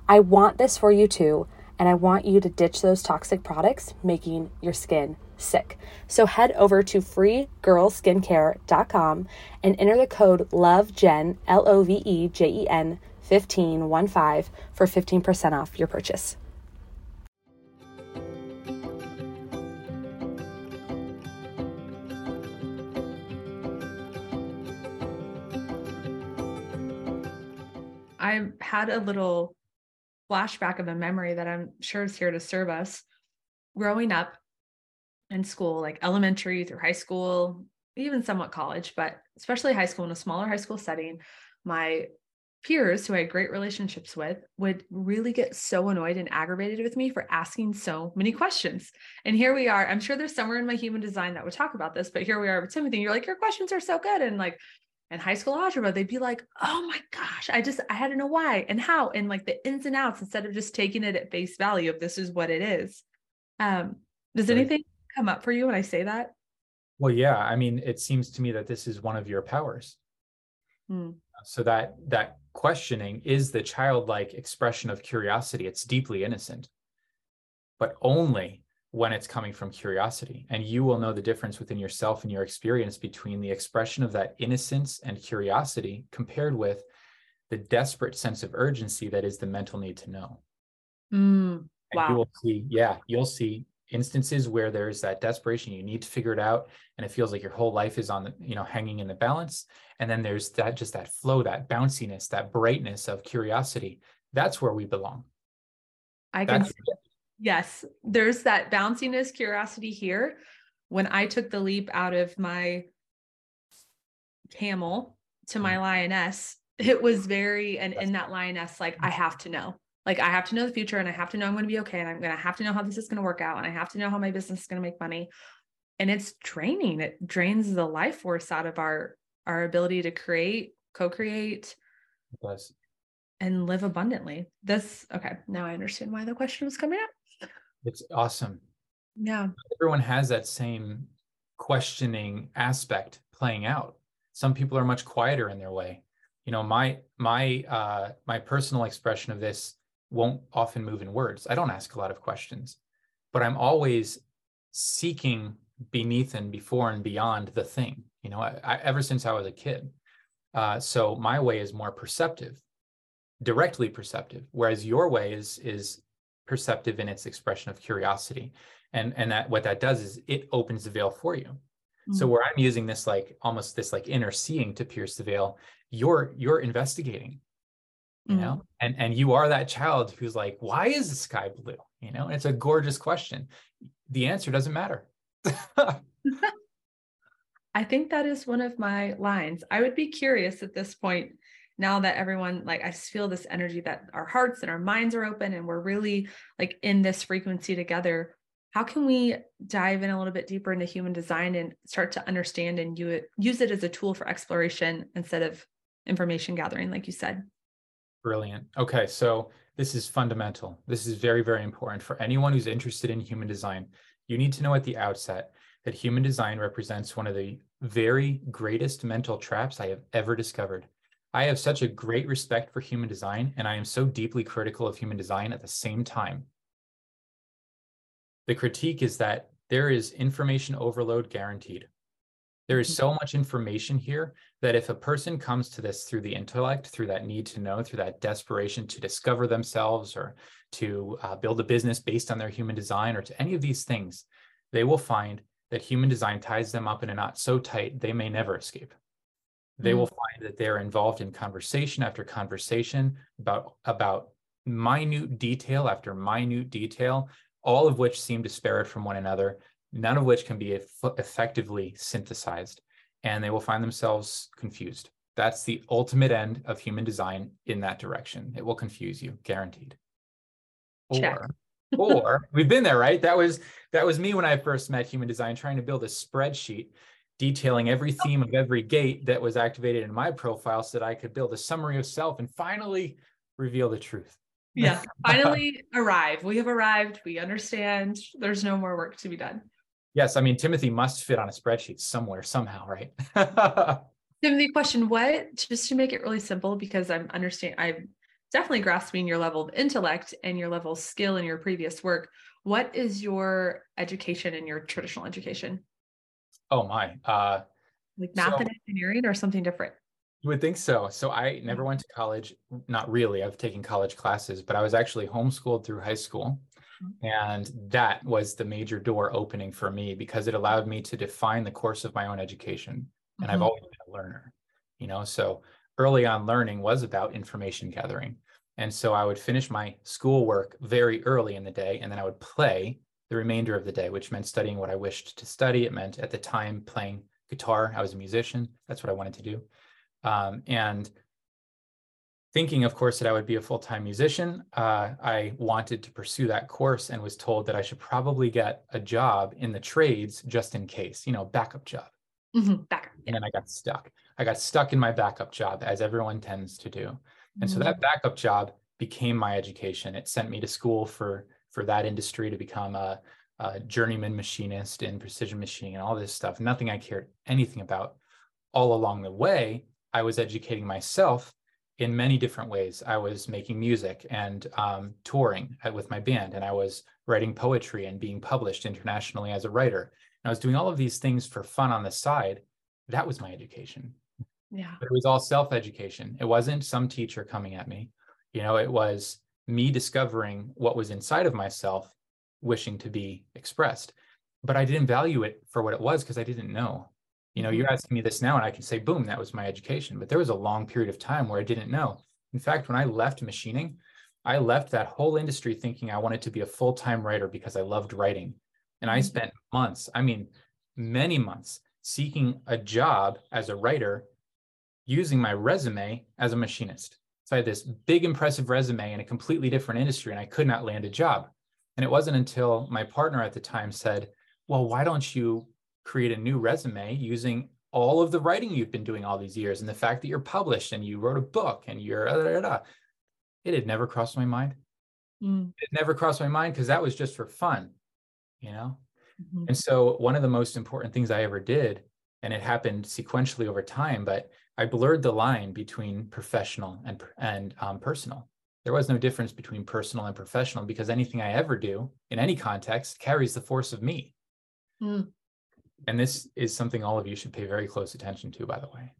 I want this for you too, and I want you to ditch those toxic products making your skin sick. So head over to freegirlskincare.com and enter the code LOVEJEN, L O V E J E N 15 for 15% off your purchase. I had a little flashback of a memory that I'm sure is here to serve us. Growing up in school, like elementary through high school, even somewhat college, but especially high school in a smaller high school setting, my peers who I had great relationships with would really get so annoyed and aggravated with me for asking so many questions. And here we are. I'm sure there's somewhere in my human design that would talk about this, but here we are with Timothy. You're like, your questions are so good. And like, in high school algebra, they'd be like, oh my gosh, I just, I had to know why and how and like the ins and outs instead of just taking it at face value of this is what it is. Um, does right. anything come up for you when I say that? Well, yeah. I mean, it seems to me that this is one of your powers. Hmm. So that that questioning is the childlike expression of curiosity. It's deeply innocent, but only when it's coming from curiosity. And you will know the difference within yourself and your experience between the expression of that innocence and curiosity compared with the desperate sense of urgency that is the mental need to know. Mm, wow. you will see, yeah, you'll see instances where there's that desperation you need to figure it out and it feels like your whole life is on the you know hanging in the balance and then there's that just that flow that bounciness that brightness of curiosity that's where we belong i can Yes, there's that bounciness, curiosity here. When I took the leap out of my camel to my mm. lioness, it was very and in that lioness like i have to know. Like i have to know the future and i have to know i'm going to be okay and i'm going to have to know how this is going to work out and i have to know how my business is going to make money. And it's draining. It drains the life force out of our our ability to create co-create and live abundantly. This okay now i understand why the question was coming up It's awesome. yeah Everyone has that same questioning aspect playing out. Some people are much quieter in their way. You know, my my uh my personal expression of this won't often move in words. I don't ask a lot of questions, but I'm always seeking beneath and before and beyond the thing. You know, I, I, ever since I was a kid. Uh, so my way is more perceptive, directly perceptive, whereas your way is is perceptive in its expression of curiosity. And and that what that does is it opens the veil for you. So Mm. where I'm using this like almost this like inner seeing to pierce the veil, you're you're investigating you Mm. know and and you are that child who's like why is the sky blue you know and it's a gorgeous question the answer doesn't matter I think that is one of my lines. I would be curious at this point, now that everyone, like, I just feel this energy that our hearts and our minds are open and we're really like in this frequency together. How can we dive in a little bit deeper into human design and start to understand and use it as a tool for exploration instead of information gathering, like you said? brilliant okay so this is fundamental this is very very important for anyone who's interested in human design you need to know at the outset that human design represents one of the very greatest mental traps i have ever discovered i have such a great respect for human design and i am so deeply critical of human design at the same time the critique is that there is information overload guaranteed. There is so much information here that if a person comes to this through the intellect, through that need to know, through that desperation to discover themselves or to uh, build a business based on their human design or to any of these things, they will find that human design ties them up in a knot so tight they may never escape. They Mm. will find that they're involved in conversation after conversation about, about minute detail after minute detail all of which seem disparate from one another, none of which can be eff- effectively synthesized, and they will find themselves confused. That's the ultimate end of human design in that direction. It will confuse you, guaranteed. Check. Or, or we've been there, right? That was that was me when I first met human design, trying to build a spreadsheet detailing every oh. theme of every gate that was activated in my profile so that I could build a summary of self and finally reveal the truth. Yeah. Finally arrive. We have arrived. We understand there's no more work to be done. Yes, I mean Timothy must fit on a spreadsheet somewhere, somehow, right? Timothy, question what, just to make it really simple, because I'm understand I'm definitely grasping your level of intellect and your level of skill in your previous work. What is your education in your traditional education? Oh my, uh, Like math So- and engineering or something different? you would think so. So I never went to college. Not really. I've taken college classes, but I was actually homeschooled through high school. And that was the major door opening for me because it allowed me to define the course of my own education. And I've Mhm. always been a learner, you know. So early on, learning was about information gathering. And so I would finish my schoolwork very early in the day, and then I would play the remainder of the day, which meant studying what I wished to study. It meant at the time playing guitar. I was a musician. That's what I wanted to do. Um, and thinking, of course, that I would be a full time musician, uh, I wanted to pursue that course and was told that I should probably get a job in the trades just in case, you know, backup job. Mhm, Back. And then I got stuck. I got stuck in my backup job, as everyone tends to do. And so that backup job became my education. It sent me to school for for that industry to become a, a journeyman machinist in precision machining and all this stuff. Nothing I cared anything about. All along the way, I was educating myself in many different ways. I was making music and um, touring with my band, and I was writing poetry and being published internationally as a writer. And I was doing all of these things for fun on the side. That was my education Yeah. but it was all self-education. It wasn't some teacher coming at me. You know, it was me discovering what was inside of myself, wishing to be expressed. But I didn't value it for what it was because I didn't know. You know, you're asking me this now, and I can say, boom, that was my education. But there was a long period of time where I didn't know. In fact, when I left machining, I left that whole industry thinking I wanted to be a full-time writer because I loved writing. And I Mhm. spent months, I mean, many months seeking a job as a writer using my resume as a machinist. So I had this big, impressive resume in a completely different industry, and I could not land a job. And it wasn't until my partner at the time said, Well, why don't you create a new resume using all of the writing you've been doing all these years and the fact that you're published and you wrote a book and you're, da, da, da. it had never crossed my mind. Mm. It never crossed my mind because that was just for fun, you know? Mm-hmm. And so, one of the most important things I ever did, and it happened sequentially over time, but I blurred the line between professional and, and um, personal. There was no difference between personal and professional because anything I ever do in any context carries the force of me. Mm. And this is something all of you should pay very close attention to, by the way.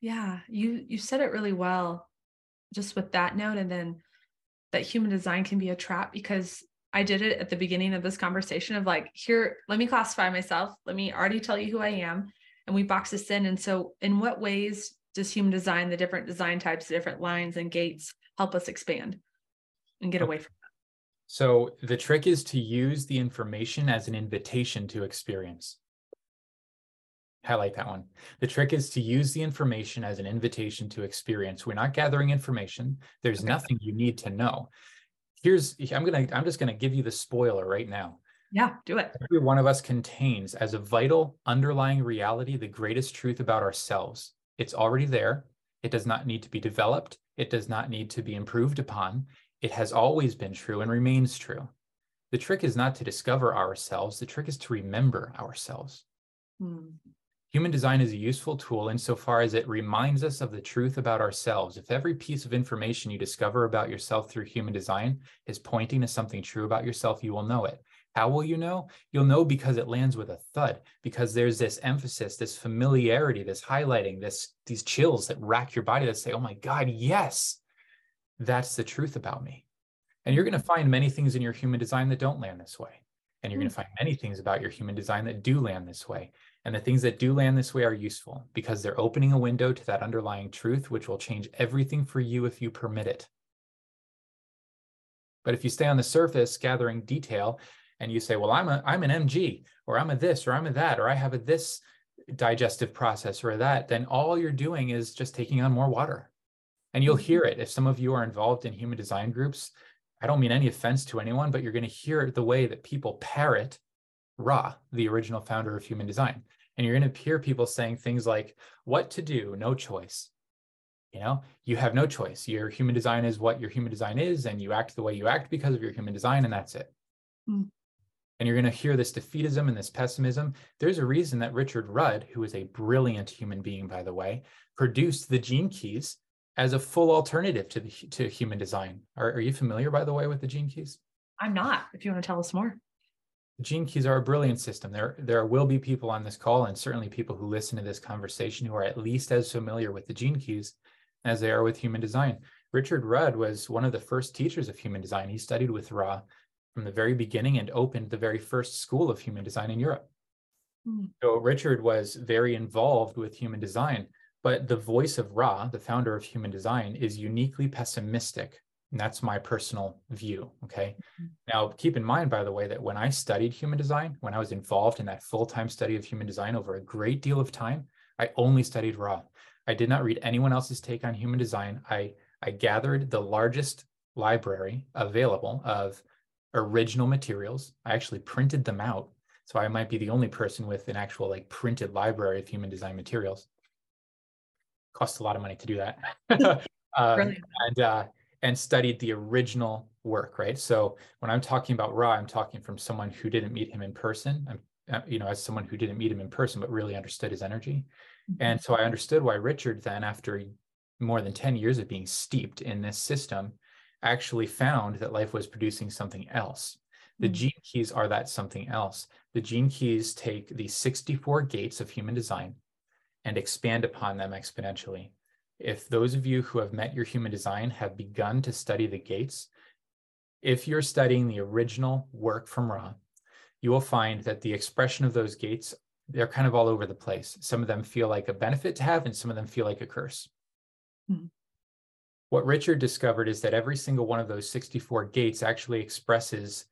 Yeah, you you said it really well, just with that note, and then that human design can be a trap because I did it at the beginning of this conversation of like, here, let me classify myself. Let me already tell you who I am. And we box this in. And so, in what ways does human design, the different design types, the different lines and gates help us expand and get okay. away from that? So, the trick is to use the information as an invitation to experience. Highlight that one. The trick is to use the information as an invitation to experience. We're not gathering information. There's okay. nothing you need to know here's i'm gonna i'm just gonna give you the spoiler right now yeah do it. Every one of us contains as a vital underlying reality the greatest truth about ourselves. It's already there. It does not need to be developed. It does not need to be improved upon. It has always been true and remains true. The trick is not to discover ourselves. The trick is to remember ourselves. Hmm. Human design is a useful tool insofar as it reminds us of the truth about ourselves. If every piece of information you discover about yourself through human design is pointing to something true about yourself, you will know it. How will you know? You'll know because it lands with a thud, because there's this emphasis, this familiarity, this highlighting, this these chills that rack your body that say, "Oh my God, yes, that's the truth about me." And you're going to find many things in your human design that don't land this way. And you're going to hmm. find many things about your human design that do land this way. And the things that do land this way are useful because they're opening a window to that underlying truth, which will change everything for you if you permit it. But if you stay on the surface gathering detail and you say, well, I'm a I'm an MG, or I'm a this, or I'm a that, or I have a this digestive process or that, then all you're doing is just taking on more water. And you'll hear it. If some of you are involved in human design groups, I don't mean any offense to anyone, but you're going to hear the way that people parrot Ra, the original founder of human design. And you're going to hear people saying things like, what to do, no choice. You know, you have no choice. Your human design is what your human design is, and you act the way you act because of your human design, and that's it. Mm. And you're going to hear this defeatism and this pessimism. There's a reason that Richard Rudd, who is a brilliant human being, by the way, produced the gene keys as a full alternative to the to human design. Are, are you familiar, by the way, with the gene keys? I'm not. If you want to tell us more. Gene keys are a brilliant system. There, there will be people on this call, and certainly people who listen to this conversation who are at least as familiar with the gene keys as they are with human design. Richard Rudd was one of the first teachers of human design. He studied with Ra from the very beginning and opened the very first school of human design in Europe. Mm. So Richard was very involved with human design, but the voice of Ra, the founder of human design, is uniquely pessimistic and that's my personal view. Okay. Mm-hmm. Now, keep in mind, by the way, that when I studied human design, when I was involved in that full time study of human design over a great deal of time, I only studied Ra. I did not read anyone else's take on human design. I, I gathered the largest library available of original materials. I actually printed them out. So I might be the only person with an actual like printed library of human design materials. Costs a lot of money to do that. um, and uh, and studied the original work, right? So when I'm talking about Ra, I'm talking from someone who didn't meet him in person. I'm, uh, you know, as someone who didn't meet him in person, but really understood his energy. Mm-hmm. And so I understood why Richard then, after more than 10 years of being steeped in this system, actually found that life was producing something else. The mm-hmm. gene keys are that something else. The gene keys take the 64 gates of human design and expand upon them exponentially if those of you who have met your human design have begun to study the gates, if you're studying the original work from Ra, you will find that the expression of those gates, they're kind of all over the place. Some of them feel like a benefit to have, and some of them feel like a curse. Mm-hmm. What Richard discovered is that every single one of those 64 gates actually expresses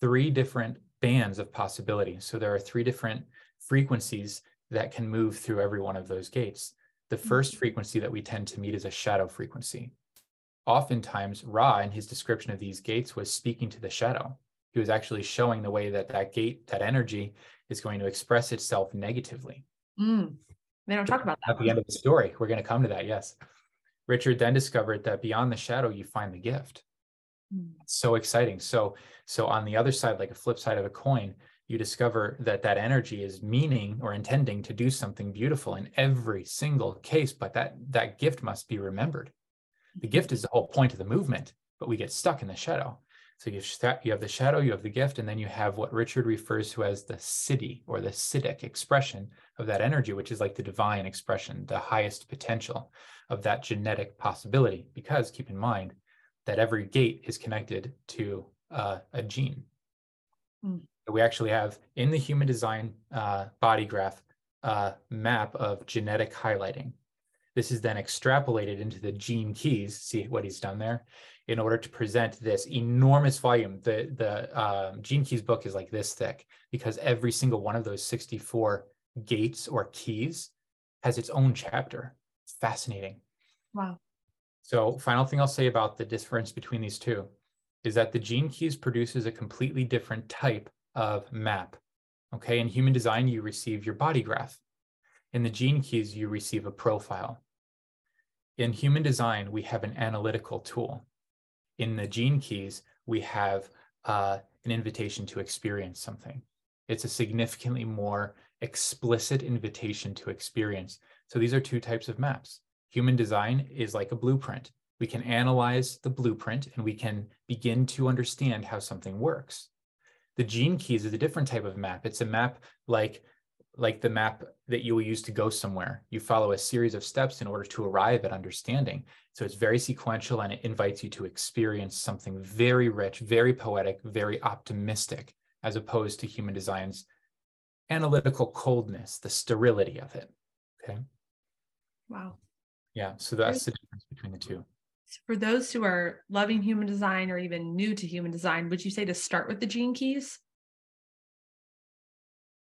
three different bands of possibility. So there are three different frequencies that can move through every one of those gates the first frequency that we tend to meet is a shadow frequency. Oftentimes, Ra, in his description of these gates, was speaking to the shadow. He was actually showing the way that that gate, that energy, is going to express itself negatively. Mm. They don't talk about that. At the end of the story, we're going to come to that. Yes. Richard then discovered that beyond the shadow, you find the gift. Mm. So exciting. So, so on the other side, like a flip side of a coin, you discover that that energy is meaning or intending to do something beautiful in every single case but that that gift must be remembered the gift is the whole point of the movement but we get stuck in the shadow so you have, you have the shadow you have the gift and then you have what richard refers to as the siddhi or the siddhic expression of that energy which is like the divine expression the highest potential of that genetic possibility because keep in mind that every gate is connected to uh, a gene mm we actually have in the human design uh, body graph uh, map of genetic highlighting. This is then extrapolated into the gene keys. See what he's done there in order to present this enormous volume. The, the uh, gene keys book is like this thick because every single one of those 64 gates or keys has its own chapter. It's fascinating. Wow. So final thing I'll say about the difference between these two is that the gene keys produces a completely different type of map. Okay, in human design, you receive your body graph. In the gene keys, you receive a profile. In human design, we have an analytical tool. In the gene keys, we have uh, an invitation to experience something. It's a significantly more explicit invitation to experience. So these are two types of maps. Human design is like a blueprint. We can analyze the blueprint and we can begin to understand how something works. The gene keys is a different type of map. It's a map like like the map that you will use to go somewhere. You follow a series of steps in order to arrive at understanding. So it's very sequential and it invites you to experience something very rich, very poetic, very optimistic, as opposed to human design's analytical coldness, the sterility of it. Okay. Wow. Yeah. So that's the difference between the two for those who are loving human design or even new to human design, would you say to start with the gene keys?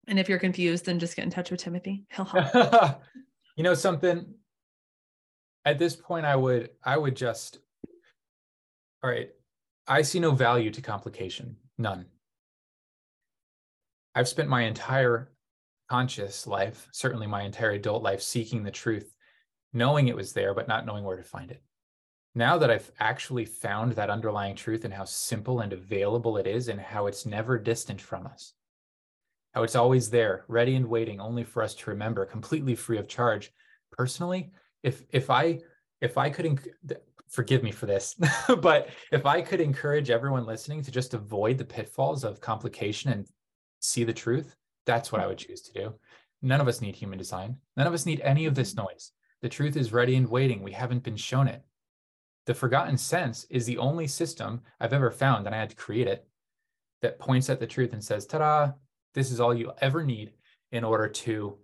And if you're confused, then just get in touch with Timothy. He'll help. you know something. At this point, I would I would just all right. I see no value to complication. None. I've spent my entire conscious life, certainly my entire adult life, seeking the truth, knowing it was there, but not knowing where to find it now that I've actually found that underlying truth and how simple and available it is and how it's never distant from us, how it's always there, ready and waiting only for us to remember, completely free of charge. Personally, if if I if I could enc- forgive me for this, but if I could encourage everyone listening to just avoid the pitfalls of complication and see the truth, that's what I would choose to do. None of us need human design. None of us need any of this mm-hmm. noise. The truth is ready and waiting. We haven't been shown it. The forgotten sense is the only system I've ever found, and I had to create it, that points at the truth and says, ta da, this is all you ever need in order to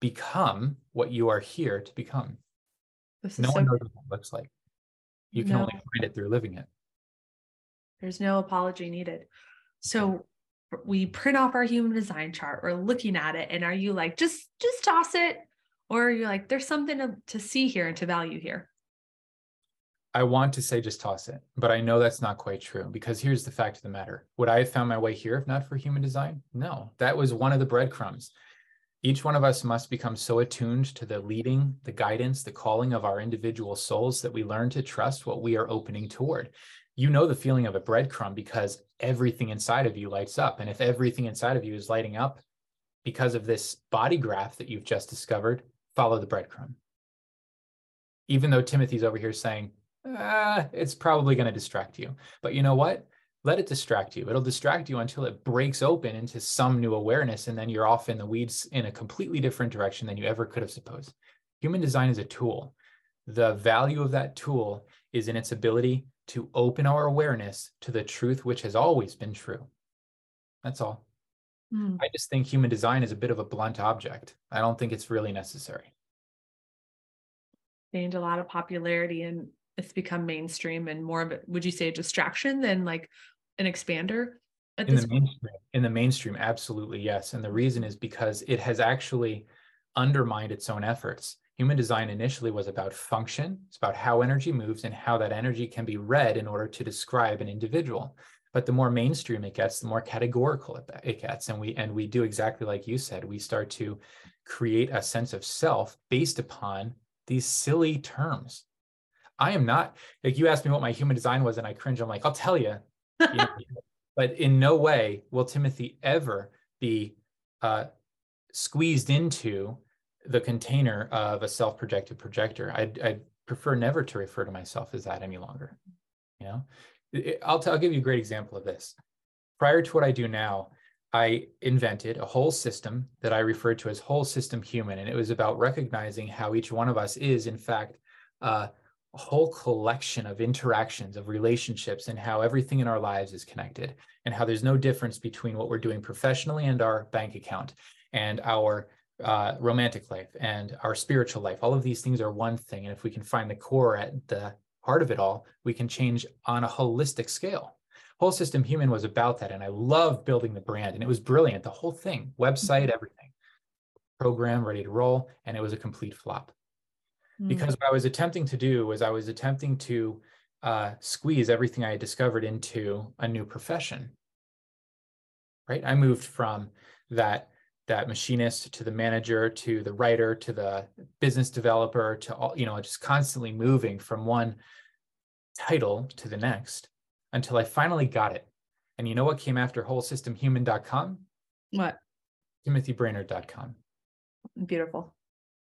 become what you are here to become. No one knows what that looks like. You can no. only find it through living it. There's no apology needed. So we print off our human design chart, we're looking at it, and are you like, just just toss it? Or are you like, there's something to, to see here and to value here? I want to say just toss it, but I know that's not quite true because here's the fact of the matter. Would I have found my way here if not for human design? No, that was one of the breadcrumbs. Each one of us must become so attuned to the leading, the guidance, the calling of our individual souls that we learn to trust what we are opening toward. You know the feeling of a breadcrumb because everything inside of you lights up. And if everything inside of you is lighting up because of this body graph that you've just discovered, follow the breadcrumb. Even though Timothy's over here saying, uh, it's probably going to distract you. But you know what? Let it distract you. It'll distract you until it breaks open into some new awareness, and then you're off in the weeds in a completely different direction than you ever could have supposed. Human design is a tool. The value of that tool is in its ability to open our awareness to the truth which has always been true. That's all. Mm. I just think human design is a bit of a blunt object. I don't think it's really necessary. Gained a lot of popularity and it's become mainstream and more of it would you say a distraction than like an expander in the mainstream in the mainstream absolutely yes and the reason is because it has actually undermined its own efforts human design initially was about function, it's about how energy moves and how that energy can be read in order to describe an individual. But the more mainstream it gets, the more categorical it gets. And we and we do exactly like you said, we start to create a sense of self based upon these silly terms. I am not like you asked me what my human design was, and I cringe. I'm like, I'll tell you. You know, but in no way will Timothy ever be uh, squeezed into the container of a self-projected projector. I'd, I'd, prefer never to refer to myself as that any longer. You know, I'll, t- I'll give you a great example of this. Prior to what I do now, I invented a whole system that I referred to as whole system human. And it was about recognizing how each one of us is, in fact, uh, a whole collection of interactions, of relationships, and how everything in our lives is connected, and how there's no difference between what we're doing professionally and our bank account and our uh, romantic life and our spiritual life. All of these things are one thing. And if we can find the core at the heart of it all, we can change on a holistic scale. Whole System Human was about that. And I love building the brand. And it was brilliant. The whole thing, website, mm-hmm. everything, program ready to roll. And it was a complete flop. Mm. Because what I was attempting to do was I was attempting to uh, squeeze everything I had discovered into a new profession. Right. I moved from that that machinist to the manager to the writer to the business developer to all you know just constantly moving from one title to the next until i finally got it and you know what came after wholesystemhuman.com what timothybrainard.com beautiful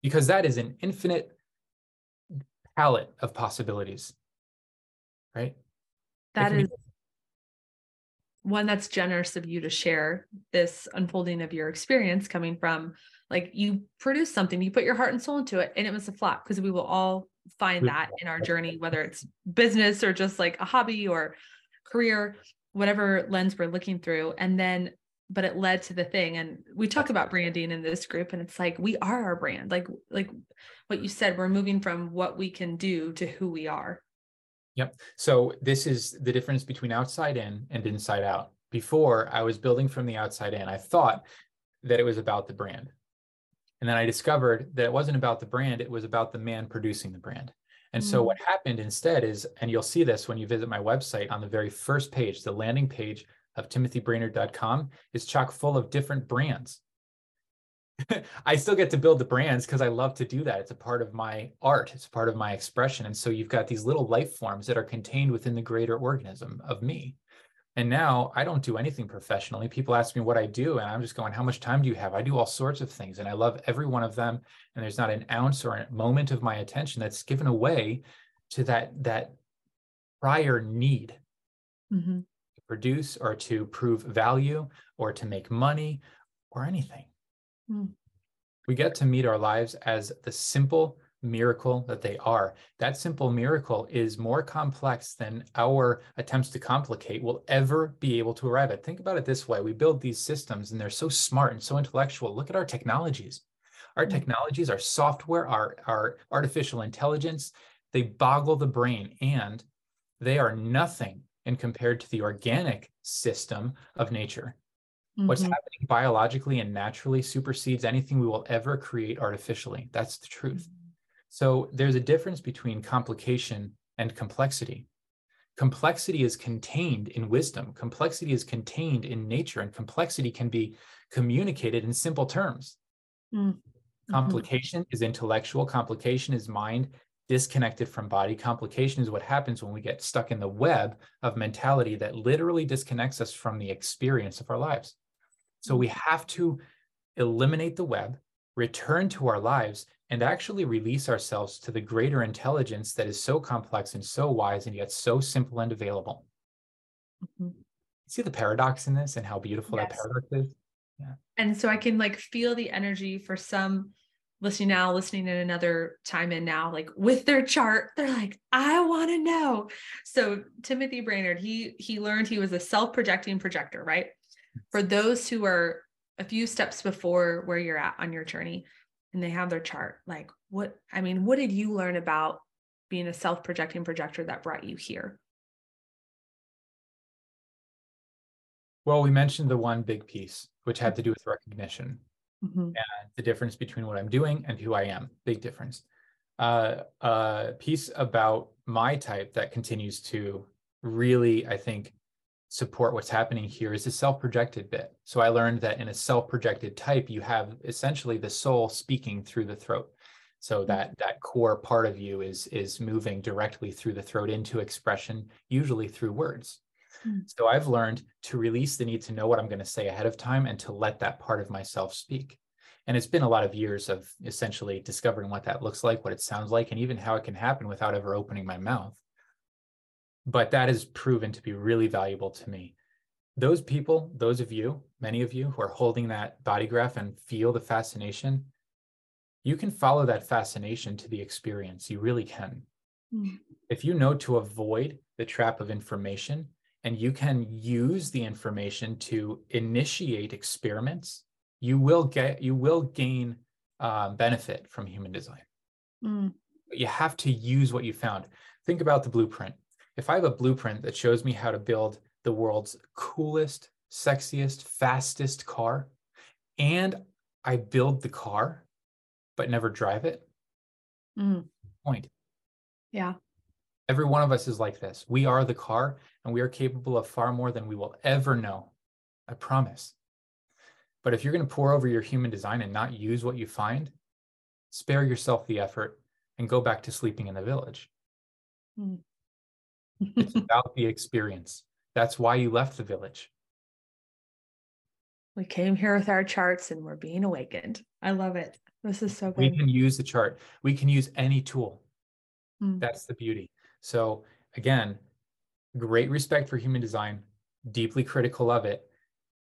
because that is an infinite palette of possibilities right? That is one that's generous of you to share this unfolding of your experience coming from like you produce something you put your heart and soul into it and it was a flop because we will all find that in our journey whether it's business or just like a hobby or career whatever lens we're looking through. And then but it led to the thing and we talk about branding in this group and it's like we are our brand like like what you said we're moving from what we can do to who we are Yep. So this is the difference between outside in and inside out. Before I was building from the outside in, I thought that it was about the brand. And then I discovered that it wasn't about the brand, it was about the man producing the brand. And so mm. what happened instead is, and you'll see this when you visit my website on the very first page, the landing page of timothybrainard.com is chock full of different brands. I still get to build the brands because I love to do that. It's a part of my art, it's part of my expression. And so you've got these little life forms that are contained within the greater organism of me. And now I don't do anything professionally. People ask me what I do, and I'm just going, How much time do you have? I do all sorts of things, and I love every one of them. And there's not an ounce or a moment of my attention that's given away to that, that prior need mm-hmm. Produce or to prove value or to make money or anything. Mm. We get to meet our lives as the simple miracle that they are. That simple miracle is more complex than our attempts to complicate will ever be able to arrive at. Think about it this way we build these systems and they're so smart and so intellectual. Look at our technologies. Our mm. technologies, our software, our, our artificial intelligence, they boggle the brain and they are nothing in compared to the organic system of nature. Mm-hmm. What's happening biologically and naturally supersedes anything we will ever create artificially. That's the truth. Mm-hmm. So there's a difference between complication and complexity. Complexity is contained in wisdom, complexity is contained in nature, and complexity can be communicated in simple terms. Mm-hmm. Complication is intellectual, complication is mind disconnected from body. Complication is what happens when we get stuck in the web of mentality that literally disconnects us from the experience of our lives. So we have to eliminate the web, return to our lives, and actually release ourselves to the greater intelligence that is so complex and so wise and yet so simple and available. Mm-hmm. See the paradox in this and how beautiful yes. that paradox is? Yeah. And so I can like feel the energy for some listening now, listening in another time in now, like with their chart, they're like, I want to know. So Timothy Brainard, he he learned he was a self-projecting projector, right? for those who are a few steps before where you're at on your journey and they have their chart like what i mean what did you learn about being a self-projecting projector that brought you here well we mentioned the one big piece which had to do with recognition mm-hmm. and the difference between what I'm doing and who I am. Big difference. Uh, a piece about my type that continues to really, I think, support what's happening here is the self-projected bit. So I learned that in a self-projected type, you have essentially the soul speaking through the throat. So mm. that that core part of you is is moving directly through the throat into expression, usually through words. Mm. So I've learned to release the need to know what I'm going to say ahead of time and to let that part of myself speak. And it's been a lot of years of essentially discovering what that looks like, what it sounds like, and even how it can happen without ever opening my mouth. But that has proven to be really valuable to me. Those people, those of you, many of you who are holding that body graph and feel the fascination, you can follow that fascination to the experience. You really can. Mm. If you know to avoid the trap of information, and you can use the information to initiate experiments, you will get you will gain uh, benefit from human design. Mm. But you have to use what you found. Think about the blueprint. If I have a blueprint that shows me how to build the world's coolest, sexiest, fastest car, and I build the car but never drive it, mm. point. Yeah. Every one of us is like this. We are the car and we are capable of far more than we will ever know. I promise. But if you're going to pore over your human design and not use what you find, spare yourself the effort and go back to sleeping in the village. Mm. it's about the experience. That's why you left the village. We came here with our charts and we're being awakened. I love it. This is so good. We can use the chart. We can use any tool. Mm. That's the beauty. So again, great respect for human design, deeply critical of it.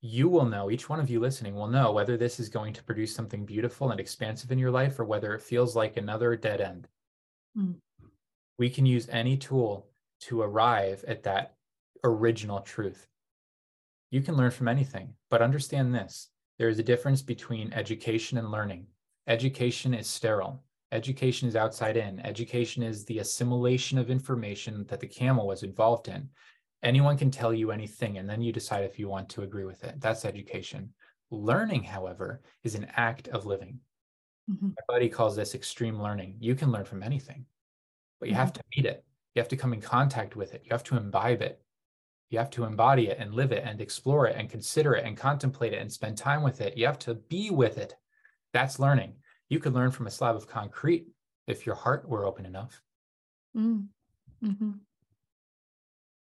You will know, each one of you listening will know whether this is going to produce something beautiful and expansive in your life or whether it feels like another dead end. Mm. We can use any tool to arrive at that original truth. You can learn from anything, but understand this there is a difference between education and learning. Education is sterile. Education is outside in. Education is the assimilation of information that the camel was involved in. Anyone can tell you anything, and then you decide if you want to agree with it. That's education. Learning, however, is an act of living. Mm-hmm. My buddy calls this extreme learning. You can learn from anything, but you mm-hmm. have to meet it. You have to come in contact with it. You have to imbibe it. You have to embody it and live it and explore it and consider it and contemplate it and spend time with it. You have to be with it. That's learning. You could learn from a slab of concrete if your heart were open enough. Mm. Mm-hmm.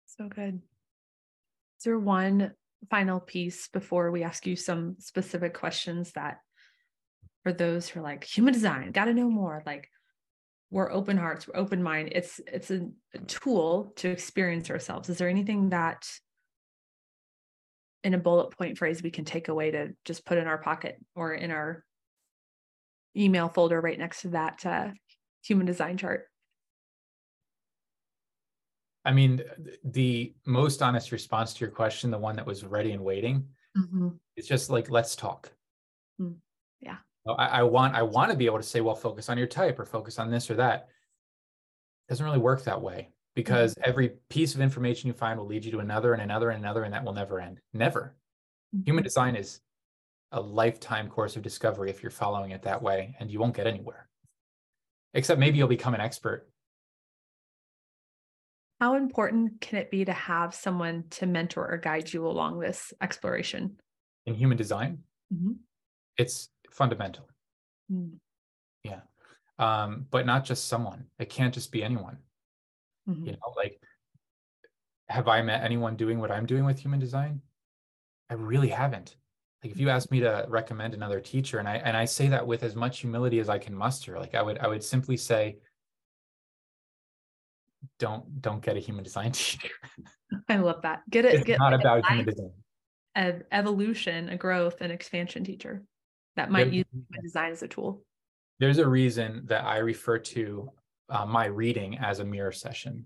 So good. Is there one final piece before we ask you some specific questions that for those who are like human design, got to know more, like we're open hearts, we're open mind. It's it's a, a tool to experience ourselves. Is there anything that in a bullet point phrase we can take away to just put in our pocket or in our email folder right next to that uh, human design chart. I mean, the most honest response to your question, the one that was ready and waiting, mm-hmm. it's just like, let's talk. Mm. Yeah. I, I, want I want to be able to say, well, focus on your type or focus on this or that. It doesn't really work that way because mm-hmm. every piece of information you find will lead you to another and another and another, and that will never end. Never. Mm-hmm. Human design is a lifetime course of discovery if you're following it that way, and you won't get anywhere. Except maybe you'll become an expert. How important can it be to have someone to mentor or guide you along this exploration? In human design, mm-hmm. it's fundamental. Mm. Yeah. Um, but not just someone. It can't just be anyone. Mm-hmm. You know, like, have I met anyone doing what I'm doing with human design? I really haven't like if you ask me to recommend another teacher and i and i say that with as much humility as i can muster like i would i would simply say don't don't get a human design teacher. I love that. Get it it's get not about human design of evolution a growth and expansion teacher that might use human design as a tool. There's a reason that i refer to uh, my reading as a mirror session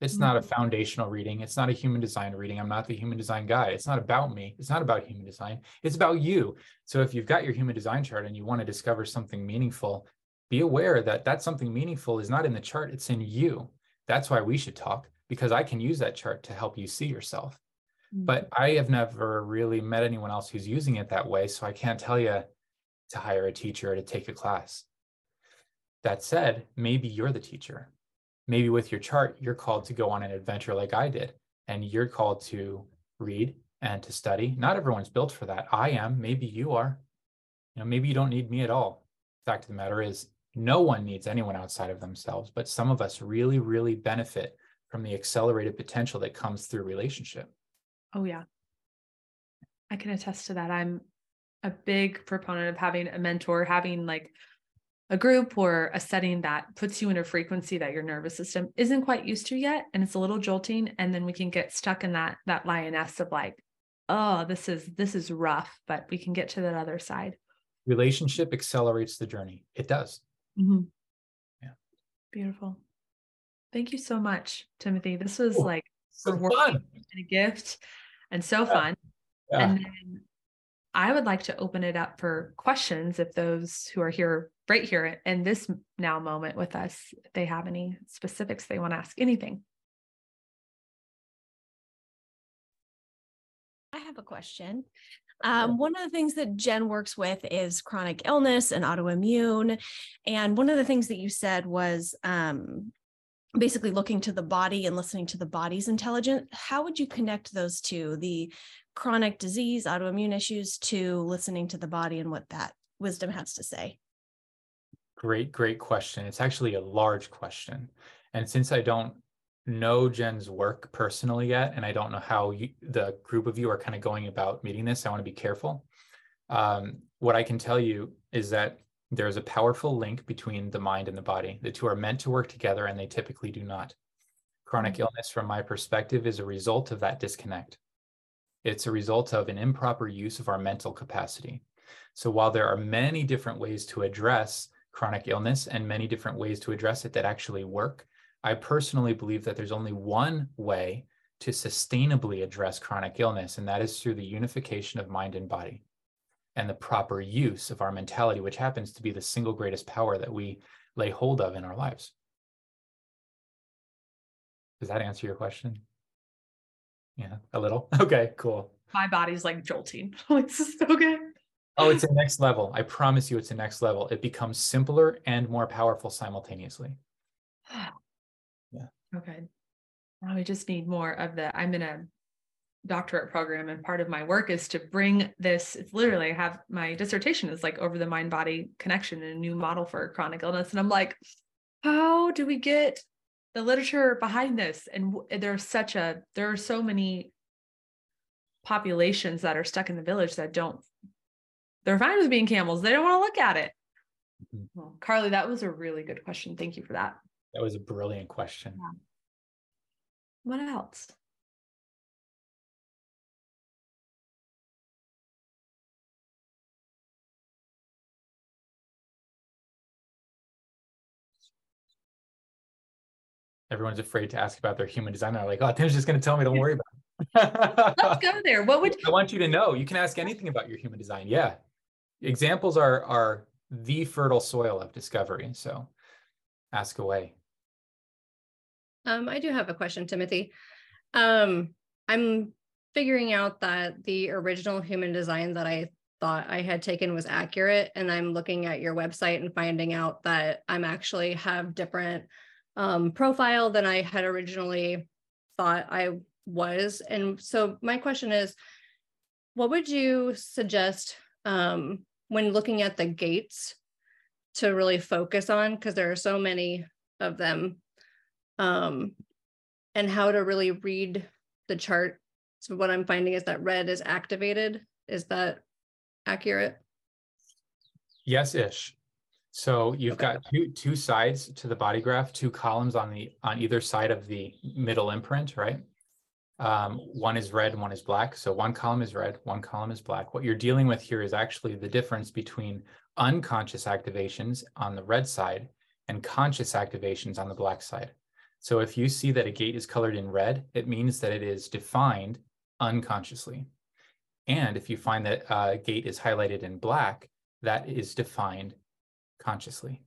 it's mm-hmm. not a foundational reading. It's not a human design reading. I'm not the human design guy. It's not about me. It's not about human design. It's about you. So if you've got your human design chart and you want to discover something meaningful, be aware that that something meaningful is not in the chart, it's in you. That's why we should talk because I can use that chart to help you see yourself. Mm-hmm. But I have never really met anyone else who's using it that way. So I can't tell you to hire a teacher or to take a class. That said, maybe you're the teacher. Maybe with your chart, you're called to go on an adventure like I did, and you're called to read and to study. Not everyone's built for that. I am. Maybe you are. You know, maybe you don't need me at all. fact of the matter is, no one needs anyone outside of themselves, but some of us really, really benefit from the accelerated potential that comes through relationship. Oh, yeah. I can attest to that. I'm a big proponent of having a mentor, having like a group or a setting that puts you in a frequency that your nervous system isn't quite used to yet and it's a little jolting and then we can get stuck in that that lioness of like oh this is this is rough but we can get to that other side relationship accelerates the journey it does mm-hmm. yeah beautiful thank you so much timothy this was like so fun. a gift and so yeah. fun yeah. and then I would like to open it up for questions if those who are here right here in this now moment with us, if they have any specifics they want to ask, anything. I have a question. Um, one of the things that Jen works with is chronic illness and autoimmune. And one of the things that you said was um, basically looking to the body and listening to the body's intelligence. How would you connect those two, the chronic disease, autoimmune issues to listening to the body and what that wisdom has to say? Great, great question. It's actually a large question. And since I don't know Jen's work personally yet, and I don't know how you, the group of you are kind of going about meeting this, I want to be careful. Um, what I can tell you is that there's a powerful link between the mind and the body. The two are meant to work together, and they typically do not. Chronic mm-hmm. illness, from my perspective, is a result of that disconnect. It's a result of an improper use of our mental capacity. So while there are many different ways to address chronic illness and many different ways to address it that actually work, I personally believe that there's only one way to sustainably address chronic illness, and that is through the unification of mind and body and the proper use of our mentality, which happens to be the single greatest power that we lay hold of in our lives. Does that answer your question? Yeah, a little. Okay, cool. My body's like jolting. this is so good. Oh, it's a next level. I promise you, it's a next level. It becomes simpler and more powerful simultaneously. yeah. Okay. Now we just need more of the. I'm in a doctorate program, and part of my work is to bring this. It's literally I have my dissertation is like over the mind body connection and a new model for chronic illness, and I'm like, how do we get the literature behind this and there's such a there are so many populations that are stuck in the village that don't they're fine with being camels they don't want to look at it mm-hmm. well, carly that was a really good question thank you for that that was a brilliant question yeah. what else everyone's afraid to ask about their human design. They're like, oh, Tim's just going to tell me, don't worry about it. Let's go there. What would I want you to know? You can ask anything about your human design. Yeah. Examples are are the fertile soil of discovery. So ask away. Um, I do have a question, Timothy. Um, I'm figuring out that the original human design that I thought I had taken was accurate. And I'm looking at your website and finding out that I'm actually have different um, profile than I had originally thought I was. And so my question is, what would you suggest um, when looking at the gates to really focus on? Because there are so many of them, um, and how to really read the chart. So what I'm finding is that red is activated. Is that accurate? Yes, ish. So you've okay. got two two sides to the body graph, two columns on the on either side of the middle imprint, right? Um, one is red, one is black. So one column is red, one column is black. What you're dealing with here is actually the difference between unconscious activations on the red side and conscious activations on the black side. So if you see that a gate is colored in red, it means that it is defined unconsciously. And if you find that a gate is highlighted in black, that is defined consciously.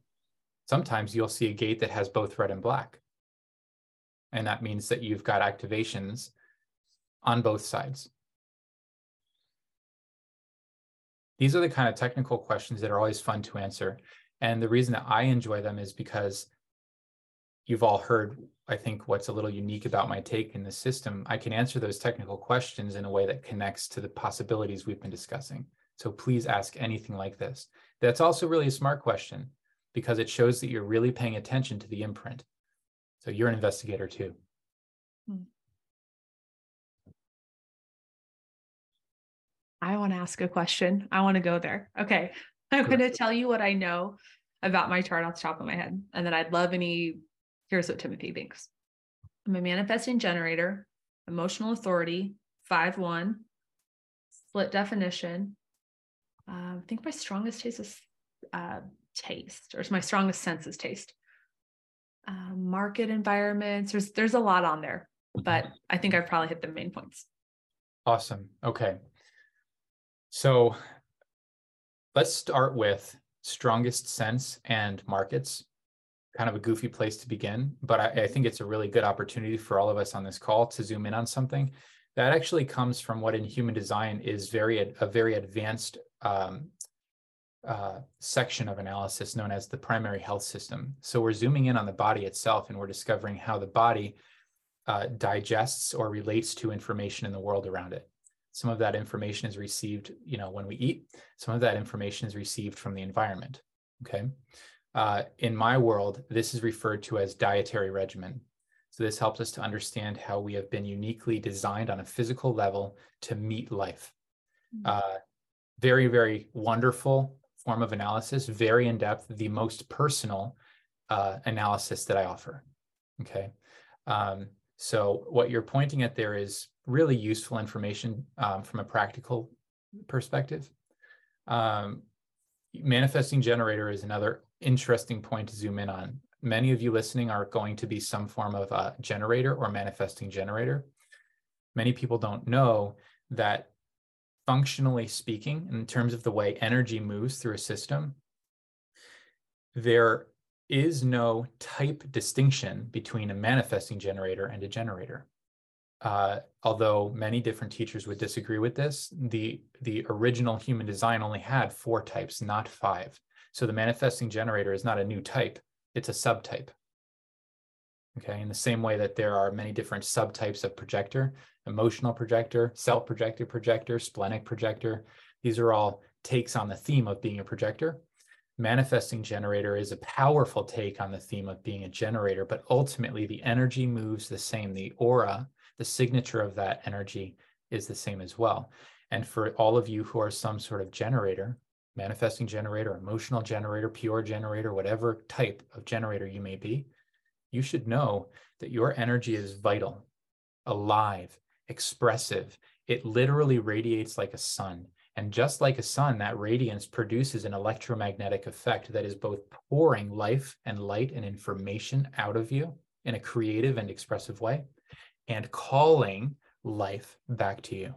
Sometimes you'll see a gate that has both red and black. And that means that you've got activations on both sides. These are the kind of technical questions that are always fun to answer. And the reason that I enjoy them is because you've all heard, I think, what's a little unique about my take in the system. I can answer those technical questions in a way that connects to the possibilities we've been discussing. So please ask anything like this. That's also really a smart question because it shows that you're really paying attention to the imprint. So you're an investigator too. Hmm. I want to ask a question. I want to go there. Okay. I'm going to tell you what I know about my chart off the top of my head. And then I'd love any, here's what Timothy thinks. I'm a manifesting generator, emotional authority, 5 1, split definition. Uh, I think my strongest taste is uh, taste, or my strongest sense is taste. Uh, market environments, there's, there's a lot on there, but I think I've probably hit the main points. Awesome. Okay. So let's start with strongest sense and markets. Kind of a goofy place to begin, but I, I, think it's a really good opportunity for all of us on this call to zoom in on something that actually comes from what in human design is very a very advanced um, uh, section of analysis known as the primary health system. So we're zooming in on the body itself, and we're discovering how the body uh, digests or relates to information in the world around it. Some of that information is received, you know, when we eat. Some of that information is received from the environment. Okay. Uh, in my world, this is referred to as dietary regimen. So this helps us to understand how we have been uniquely designed on a physical level to meet life. Mm-hmm. Uh, very, very wonderful form of analysis, very in depth, the most personal uh, analysis that I offer. Okay. Um, so what you're pointing at there is really useful information um, from a practical perspective. Um, manifesting generator is another interesting point to zoom in on. Many of you listening are going to be some form of a generator or manifesting generator. Many people don't know that functionally speaking, in terms of the way energy moves through a system, there is no type distinction between a manifesting generator and a generator uh, although many different teachers would disagree with this, the, the original human design only had four types, not five. So the manifesting generator is not a new type, it's a subtype. Okay, in the same way that there are many different subtypes of projector, emotional projector, self-projected projector, splenic projector, these are all takes on the theme of being a projector. Manifesting generator is a powerful take on the theme of being a generator, but ultimately the energy moves the same. The aura the signature of that energy is the same as well. And for all of you who are some sort of generator, manifesting generator, emotional generator, pure generator, whatever type of generator you may be, you should know that your energy is vital, alive, expressive. It literally radiates like a sun. And just like a sun, that radiance produces an electromagnetic effect that is both pouring life and light and information out of you in a creative and expressive way, and calling life back to you.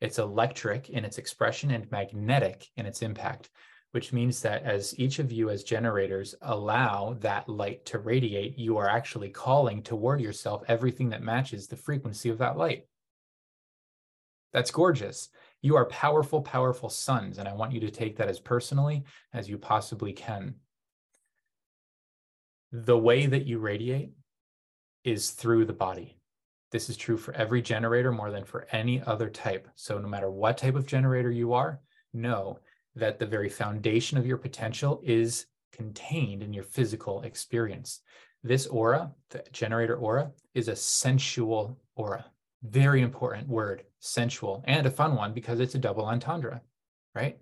It's electric in its expression and magnetic in its impact, which means that as each of you, as generators, allow that light to radiate, you are actually calling toward yourself everything that matches the frequency of that light. That's gorgeous. You are powerful, powerful suns, and I want you to take that as personally as you possibly can. The way that you radiate is through the body. This is true for every generator more than for any other type. So no matter what type of generator you are, know that the very foundation of your potential is contained in your physical experience. This aura, the generator aura, is a sensual aura. Very important word, sensual, and a fun one because it's a double entendre, right?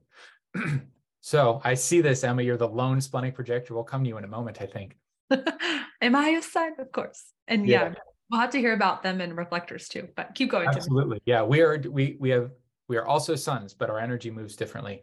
so I see this, Emma. You're the lone splenic projector. We'll come to you in a moment, I think. Am I a sign? Of course. And yeah, yeah We'll have to hear about them and reflectors too, but keep going. Absolutely. Yeah. We are, we, we have, we are also suns, but our energy moves differently.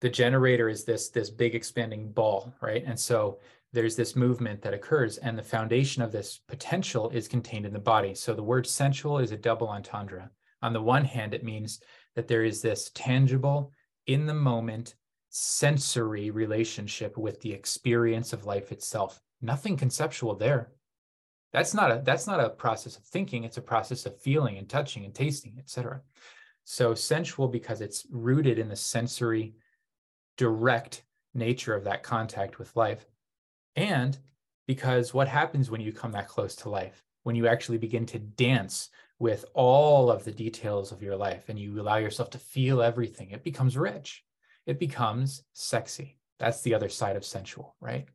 The generator is this, this big expanding ball, right? And so there's this movement that occurs and the foundation of this potential is contained in the body. So the word sensual is a double entendre. On the one hand, it means that there is this tangible, in the moment, sensory relationship with the experience of life itself. Nothing conceptual there that's not a that's not a process of thinking it's a process of feeling and touching and tasting etc so sensual because it's rooted in the sensory direct nature of that contact with life. And because what happens when you come that close to life? When you actually begin to dance with all of the details of your life and you allow yourself to feel everything, it becomes rich. It becomes sexy. That's the other side of sensual, right?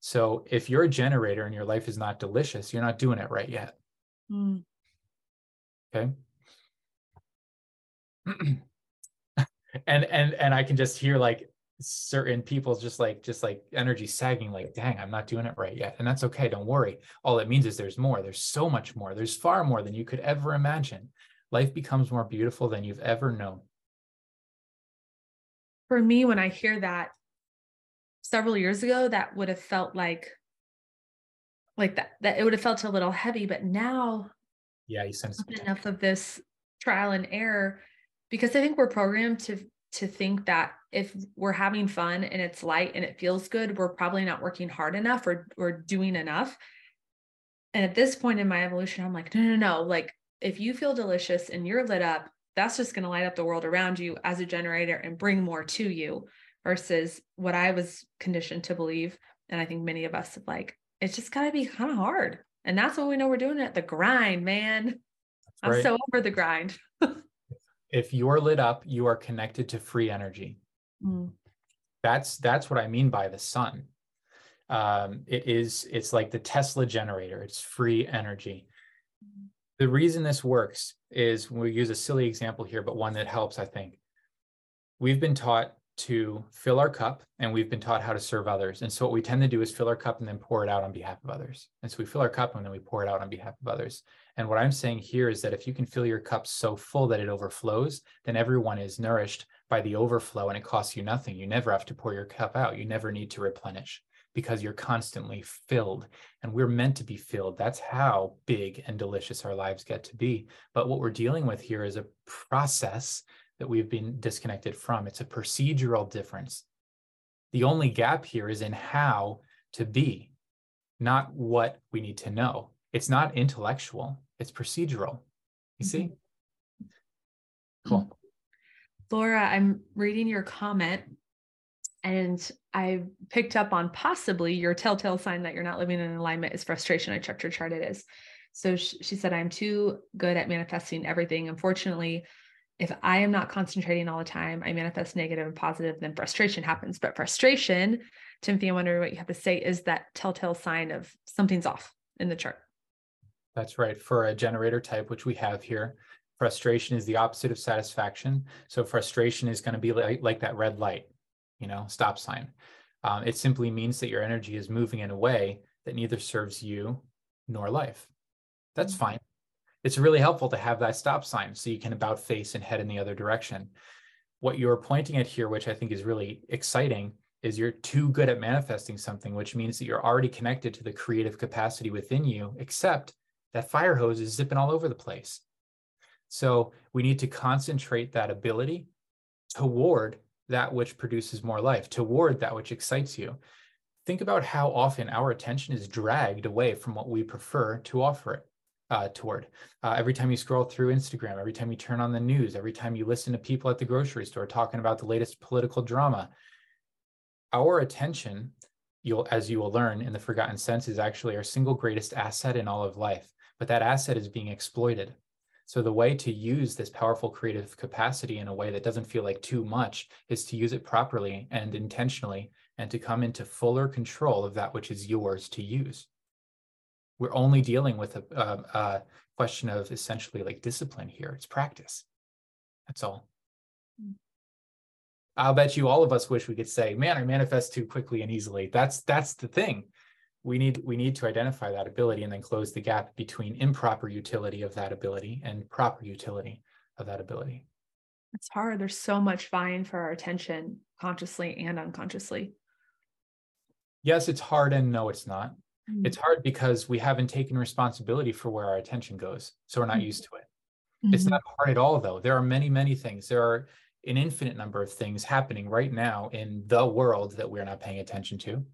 So if you're a generator and your life is not delicious, you're not doing it right yet. Mm. Okay. and and and I can just hear like certain people's just like just like energy sagging like dang i'm not doing it right yet and that's okay don't worry all it means is there's more there's so much more there's far more than you could ever imagine life becomes more beautiful than you've ever known for me when i hear that several years ago that would have felt like like that that it would have felt a little heavy but now yeah you sense enough of this trial and error because i think we're programmed to to think that if we're having fun and it's light and it feels good, we're probably not working hard enough or or doing enough. And at this point in my evolution, I'm like, no, no, no. Like if you feel delicious and you're lit up, that's just going to light up the world around you as a generator and bring more to you versus what I was conditioned to believe. And I think many of us have like, it's just got to be kind of hard. And that's what we know we're doing at The grind, man. I'm so over the grind. if you're lit up, you are connected to free energy. Mm. That's that's what I mean by the sun. Um, it is it's like the Tesla generator. It's free energy. The reason this works is we use a silly example here, but one that helps. I think we've been taught to fill our cup and we've been taught how to serve others. And so what we tend to do is fill our cup and then pour it out on behalf of others. And so we fill our cup and then we pour it out on behalf of others. And what I'm saying here is that if you can fill your cup so full that it overflows, then everyone is nourished by the overflow and it costs you nothing. You never have to pour your cup out. You never need to replenish because you're constantly filled and we're meant to be filled. That's how big and delicious our lives get to be. But what we're dealing with here is a process that we've been disconnected from. It's a procedural difference. The only gap here is in how to be, not what we need to know. It's not intellectual, it's procedural. You see? Mm-hmm. Cool. Laura, I'm reading your comment and I picked up on possibly your telltale sign that you're not living in alignment is frustration. I checked your chart, it is. So she said, I'm too good at manifesting everything. Unfortunately, if I am not concentrating all the time, I manifest negative and positive, then frustration happens. But frustration, Timothy, I wonder what you have to say, is that telltale sign of something's off in the chart. That's right. For a generator type, which we have here, frustration is the opposite of satisfaction. So frustration is going to be like, like that red light, you know, stop sign. Um, it simply means that your energy is moving in a way that neither serves you nor life. That's mm-hmm. fine it's really helpful to have that stop sign so you can about face and head in the other direction. What you're pointing at here, which I think is really exciting, is you're too good at manifesting something, which means that you're already connected to the creative capacity within you, except that fire hose is zipping all over the place. So we need to concentrate that ability toward that which produces more life, toward that which excites you. Think about how often our attention is dragged away from what we prefer to offer it uh, toward. Uh, every time you scroll through Instagram, every time you turn on the news, every time you listen to people at the grocery store talking about the latest political drama, our attention, you'll as you will learn in the Forgotten Sense, is actually our single greatest asset in all of life. But that asset is being exploited. So the way to use this powerful creative capacity in a way that doesn't feel like too much is to use it properly and intentionally and to come into fuller control of that which is yours to use we're only dealing with a, a, a question of essentially like discipline here. It's practice. That's all. Hmm. I'll bet you all of us wish we could say, man, I manifest too quickly and easily. That's that's the thing. We need we need to identify that ability and then close the gap between improper utility of that ability and proper utility of that ability. It's hard. There's so much vying for our attention consciously and unconsciously. Yes, it's hard and no, it's not. Mm-hmm. It's hard because we haven't taken responsibility for where our attention goes. So we're not mm-hmm. used to it. Mm-hmm. It's not hard at all, though. There are many, many things. There are an infinite number of things happening right now in the world that we're not paying attention to.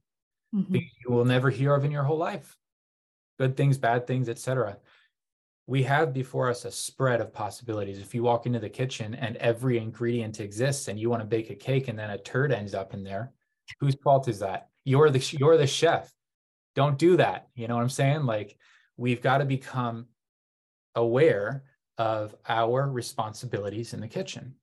Mm-hmm. You will never hear of in your whole life. Good things, bad things, etc. we have before us a spread of possibilities. If you walk into the kitchen and every ingredient exists and you want to bake a cake and then a turd ends up in there, whose fault is that? You're the you're the chef. Don't do that. You know what I'm saying? Like we've got to become aware of our responsibilities in the kitchen.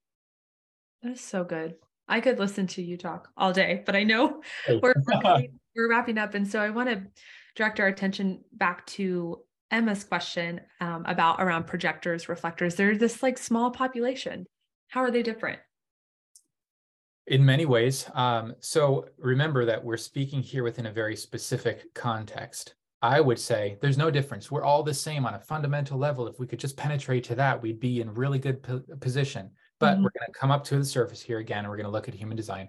That is so good. I could listen to you talk all day, but I know we're wrapping, we're wrapping up, and so I want to direct our attention back to Emma's question um, about around projectors, reflectors. They're this like small population. How are they different? In many ways. Um, so remember that we're speaking here within a very specific context. I would say there's no difference. We're all the same on a fundamental level. If we could just penetrate to that, we'd be in really good po- position. But mm-hmm. we're going to come up to the surface here again, and we're going to look at human design.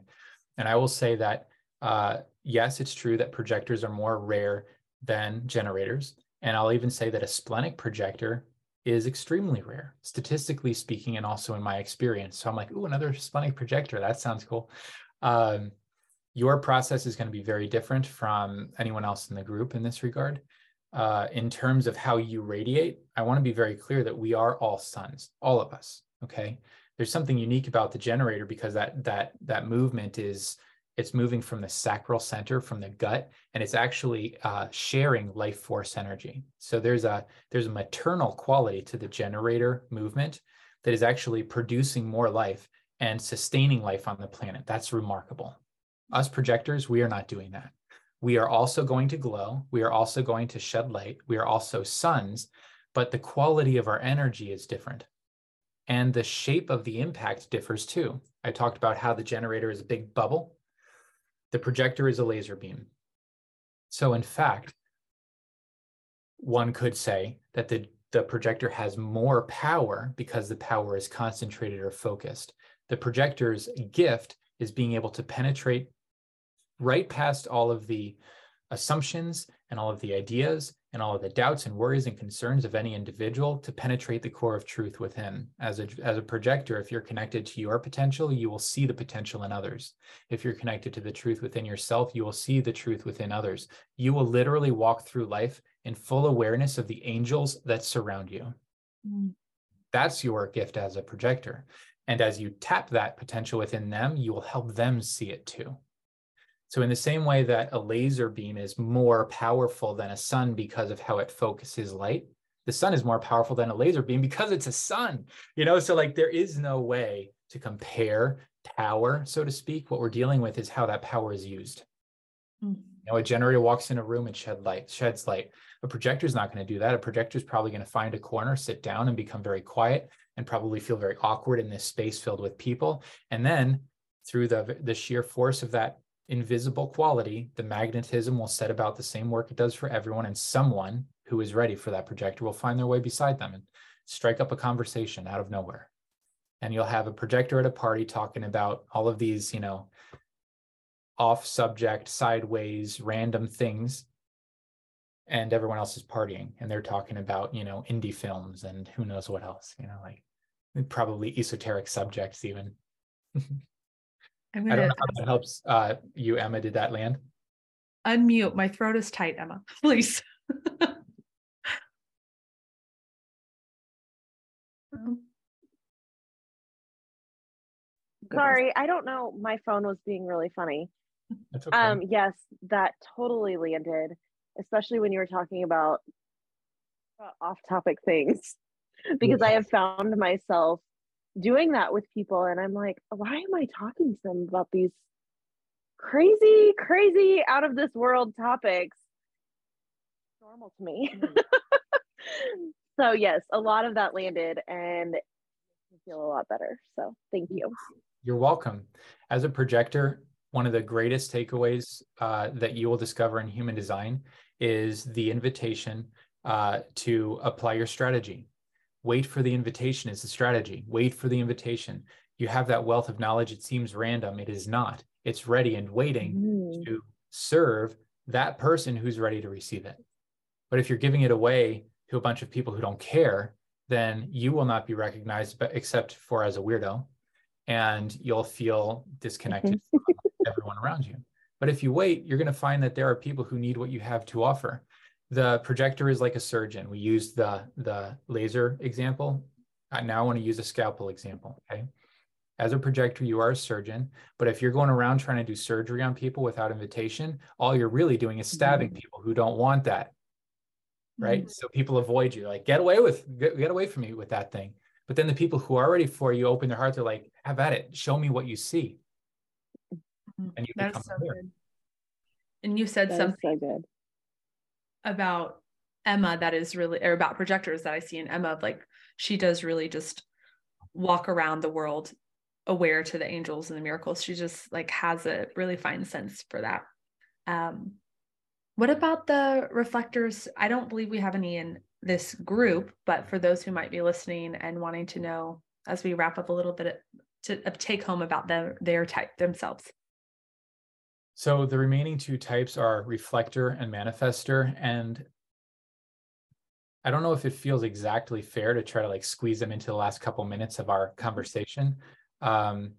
And I will say that uh, yes, it's true that projectors are more rare than generators. And I'll even say that a splenic projector is extremely rare, statistically speaking, and also in my experience. So I'm like, ooh, another splenic projector. That sounds cool. Um, your process is going to be very different from anyone else in the group in this regard. Uh, in terms of how you radiate, I want to be very clear that we are all suns, all of us. Okay. There's something unique about the generator because that that that movement is it's moving from the sacral center from the gut and it's actually uh, sharing life force energy. So there's a there's a maternal quality to the generator movement that is actually producing more life and sustaining life on the planet. That's remarkable. Us projectors we are not doing that. We are also going to glow. We are also going to shed light. We are also suns but the quality of our energy is different. And the shape of the impact differs too. I talked about how the generator is a big bubble the projector is a laser beam. So in fact, one could say that the, the projector has more power because the power is concentrated or focused. The projector's gift is being able to penetrate right past all of the assumptions and all of the ideas and all of the doubts and worries and concerns of any individual to penetrate the core of truth within. As a, as a projector, if you're connected to your potential, you will see the potential in others. If you're connected to the truth within yourself, you will see the truth within others. You will literally walk through life in full awareness of the angels that surround you. Mm. That's your gift as a projector. And as you tap that potential within them, you will help them see it too. So in the same way that a laser beam is more powerful than a sun because of how it focuses light, the sun is more powerful than a laser beam because it's a sun. You know, so like there is no way to compare power, so to speak. What we're dealing with is how that power is used. Mm-hmm. You know, a generator walks in a room and shed light, sheds light. A projector is not going to do that. A projector is probably going to find a corner, sit down, and become very quiet, and probably feel very awkward in this space filled with people. And then through the the sheer force of that invisible quality, the magnetism will set about the same work it does for everyone, and someone who is ready for that projector will find their way beside them and strike up a conversation out of nowhere. And you'll have a projector at a party talking about all of these, you know, off subject, sideways, random things. And everyone else is partying and they're talking about, you know, indie films and who knows what else, you know, like probably esoteric subjects, even. I'm gonna I don't know how that helps uh, you, Emma. Did that land? Unmute. My throat is tight, Emma. Please. Sorry, I don't know. My phone was being really funny. Okay. Um, yes, that totally landed, especially when you were talking about uh, off-topic things, because. I have found myself doing that with people and i'm like why am i talking to them about these crazy crazy out of this world topics? Normal to me. Mm-hmm. so yes a lot of that landed and I feel a lot better. So thank you. You're welcome. As a projector one of the greatest takeaways uh, that you will discover in human design is the invitation uh, to apply your strategy Wait for the invitation is the strategy. Wait for the invitation. You have that wealth of knowledge. It seems random. It is not. It's ready and waiting mm. to serve that person who's ready to receive it. But if you're giving it away to a bunch of people who don't care, then you will not be recognized but except for as a weirdo and you'll feel disconnected from everyone around you. But if you wait, you're going to find that there are people who need what you have to offer. The projector is like a surgeon. We used the the laser example. I now want to use a scalpel example. Okay. As a projector, you are a surgeon, but if you're going around trying to do surgery on people without invitation, all you're really doing is stabbing mm-hmm. people who don't want that. Right. Mm-hmm. So people avoid you, like, get away with, get, get away from me with that thing. But then the people who are ready for you open their hearts, they're like, have at it. Show me what you see. Mm-hmm. And you That's so good. And you said that something so good. About Emma that is really, or about projectors that I see in Emma, like she does really just walk around the world aware to the angels and the miracles. She just like has a really fine sense for that. Um, what about the reflectors? I don't believe we have any in this group, but for those who might be listening and wanting to know as we wrap up a little bit to take home about their their type themselves. So the remaining two types are reflector and manifestor. And I don't know if it feels exactly fair to try to like squeeze them into the last couple minutes of our conversation. Um,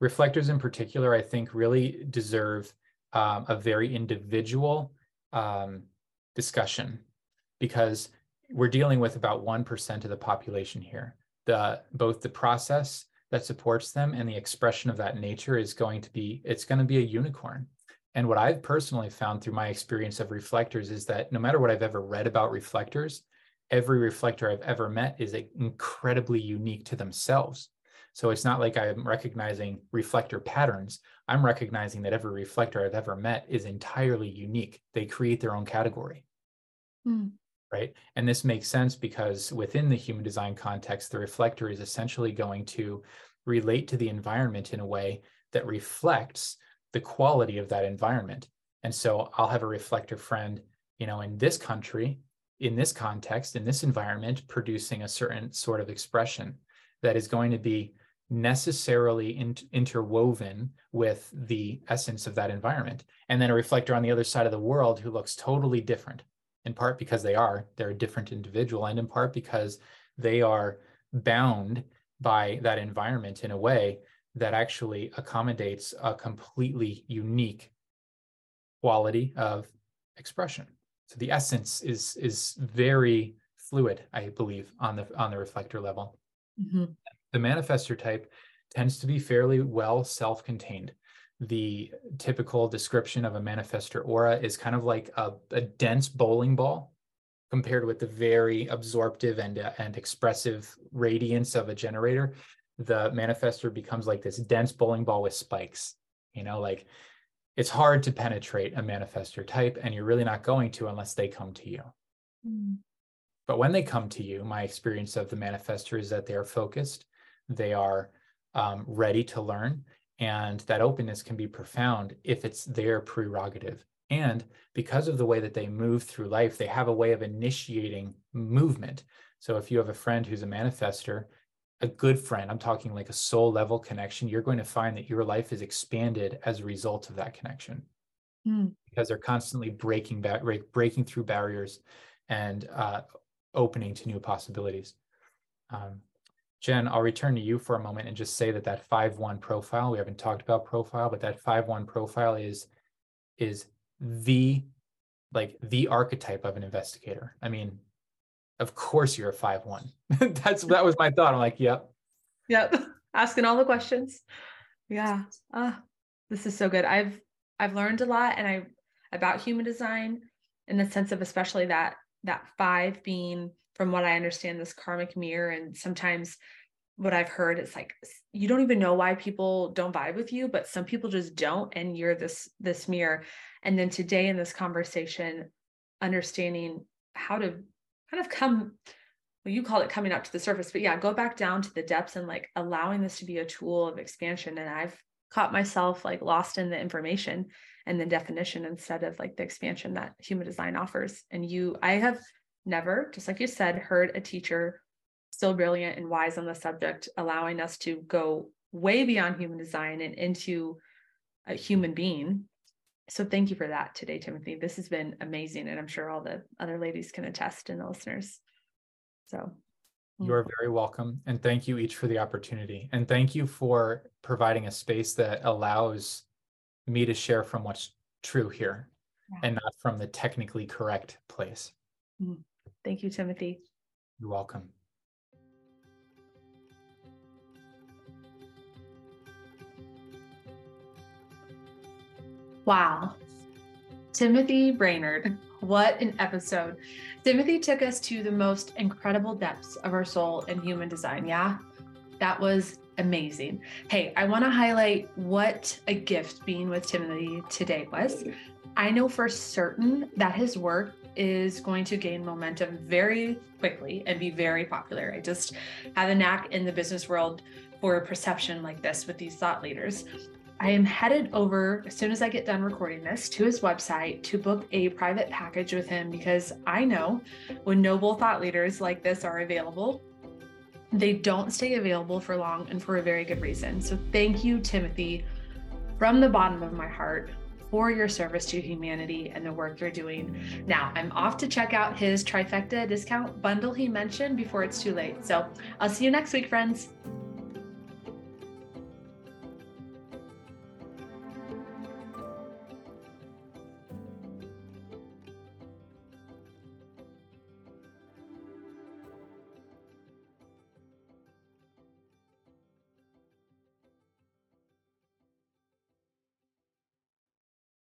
reflectors in particular, I think really deserve um, a very individual um, discussion because we're dealing with about 1% of the population here. The both the process that supports them and the expression of that nature is going to be it's going to be a unicorn. And what I've personally found through my experience of reflectors is that no matter what I've ever read about reflectors, every reflector I've ever met is incredibly unique to themselves. So it's not like I'm recognizing reflector patterns. I'm recognizing that every reflector I've ever met is entirely unique. They create their own category. Mm right? And this makes sense because within the human design context, the reflector is essentially going to relate to the environment in a way that reflects the quality of that environment. And so I'll have a reflector friend, you know, in this country, in this context, in this environment, producing a certain sort of expression that is going to be necessarily in, interwoven with the essence of that environment. And then a reflector on the other side of the world who looks totally different in part because they are they're a different individual and in part because they are bound by that environment in a way that actually accommodates a completely unique quality of expression. So the essence is is very fluid i believe on the on the reflector level. Mm-hmm. the manifestor type tends to be fairly well self-contained the typical description of a manifestor aura is kind of like a, a dense bowling ball compared with the very absorptive and, uh, and expressive radiance of a generator the manifestor becomes like this dense bowling ball with spikes you know like it's hard to penetrate a manifestor type and you're really not going to unless they come to you mm. but when they come to you my experience of the manifestor is that they are focused they are um, ready to learn and that openness can be profound if it's their prerogative. And because of the way that they move through life, they have a way of initiating movement. So if you have a friend who's a manifestor, a good friend, I'm talking like a soul level connection, you're going to find that your life is expanded as a result of that connection. Mm. Because they're constantly breaking back, breaking through barriers and uh, opening to new possibilities. Um, Jen, I'll return to you for a moment and just say that that 5-1 profile, we haven't talked about profile, but that 5-1 profile is is the like the archetype of an investigator. I mean, of course you're a 5-1. That's that was my thought. I'm like, yep. Yep. Asking all the questions. Yeah. Ah, this is so good. I've I've learned a lot and I about human design in the sense of especially that that five being from what I understand, this karmic mirror. And sometimes what I've heard it's like you don't even know why people don't vibe with you, but some people just don't, and you're this this mirror. And then today in this conversation, understanding how to kind of come well, you call it coming up to the surface, but yeah, go back down to the depths and like allowing this to be a tool of expansion. And I've caught myself like lost in the information and the definition instead of like the expansion that human design offers. And you, I have never, just like you said, heard a teacher so brilliant and wise on the subject, allowing us to go way beyond human design and into a human being. So thank you for that today, Timothy. This has been amazing. And I'm sure all the other ladies can attest and the listeners. So you are very welcome. And thank you each for the opportunity. And thank you for providing a space that allows me to share from what's true here. yeah. and not from the technically correct place. Mm. Thank you, Timothy. You're welcome. Wow. Timothy Brainard, what an episode. Timothy took us to the most incredible depths of our soul and human design. Yeah, that was amazing. Hey, I want to highlight what a gift being with Timothy today was. I know for certain that his work is going to gain momentum very quickly and be very popular. I just have a knack in the business world for a perception like this with these thought leaders. I am headed over as soon as I get done recording this to his website to book a private package with him because I know when noble thought leaders like this are available, they don't stay available for long and for a very good reason. So thank you, Timothy, from the bottom of my heart for your service to humanity and the work you're doing. Now, I'm off to check out his trifecta discount bundle he mentioned before it's too late. So I'll see you next week, friends.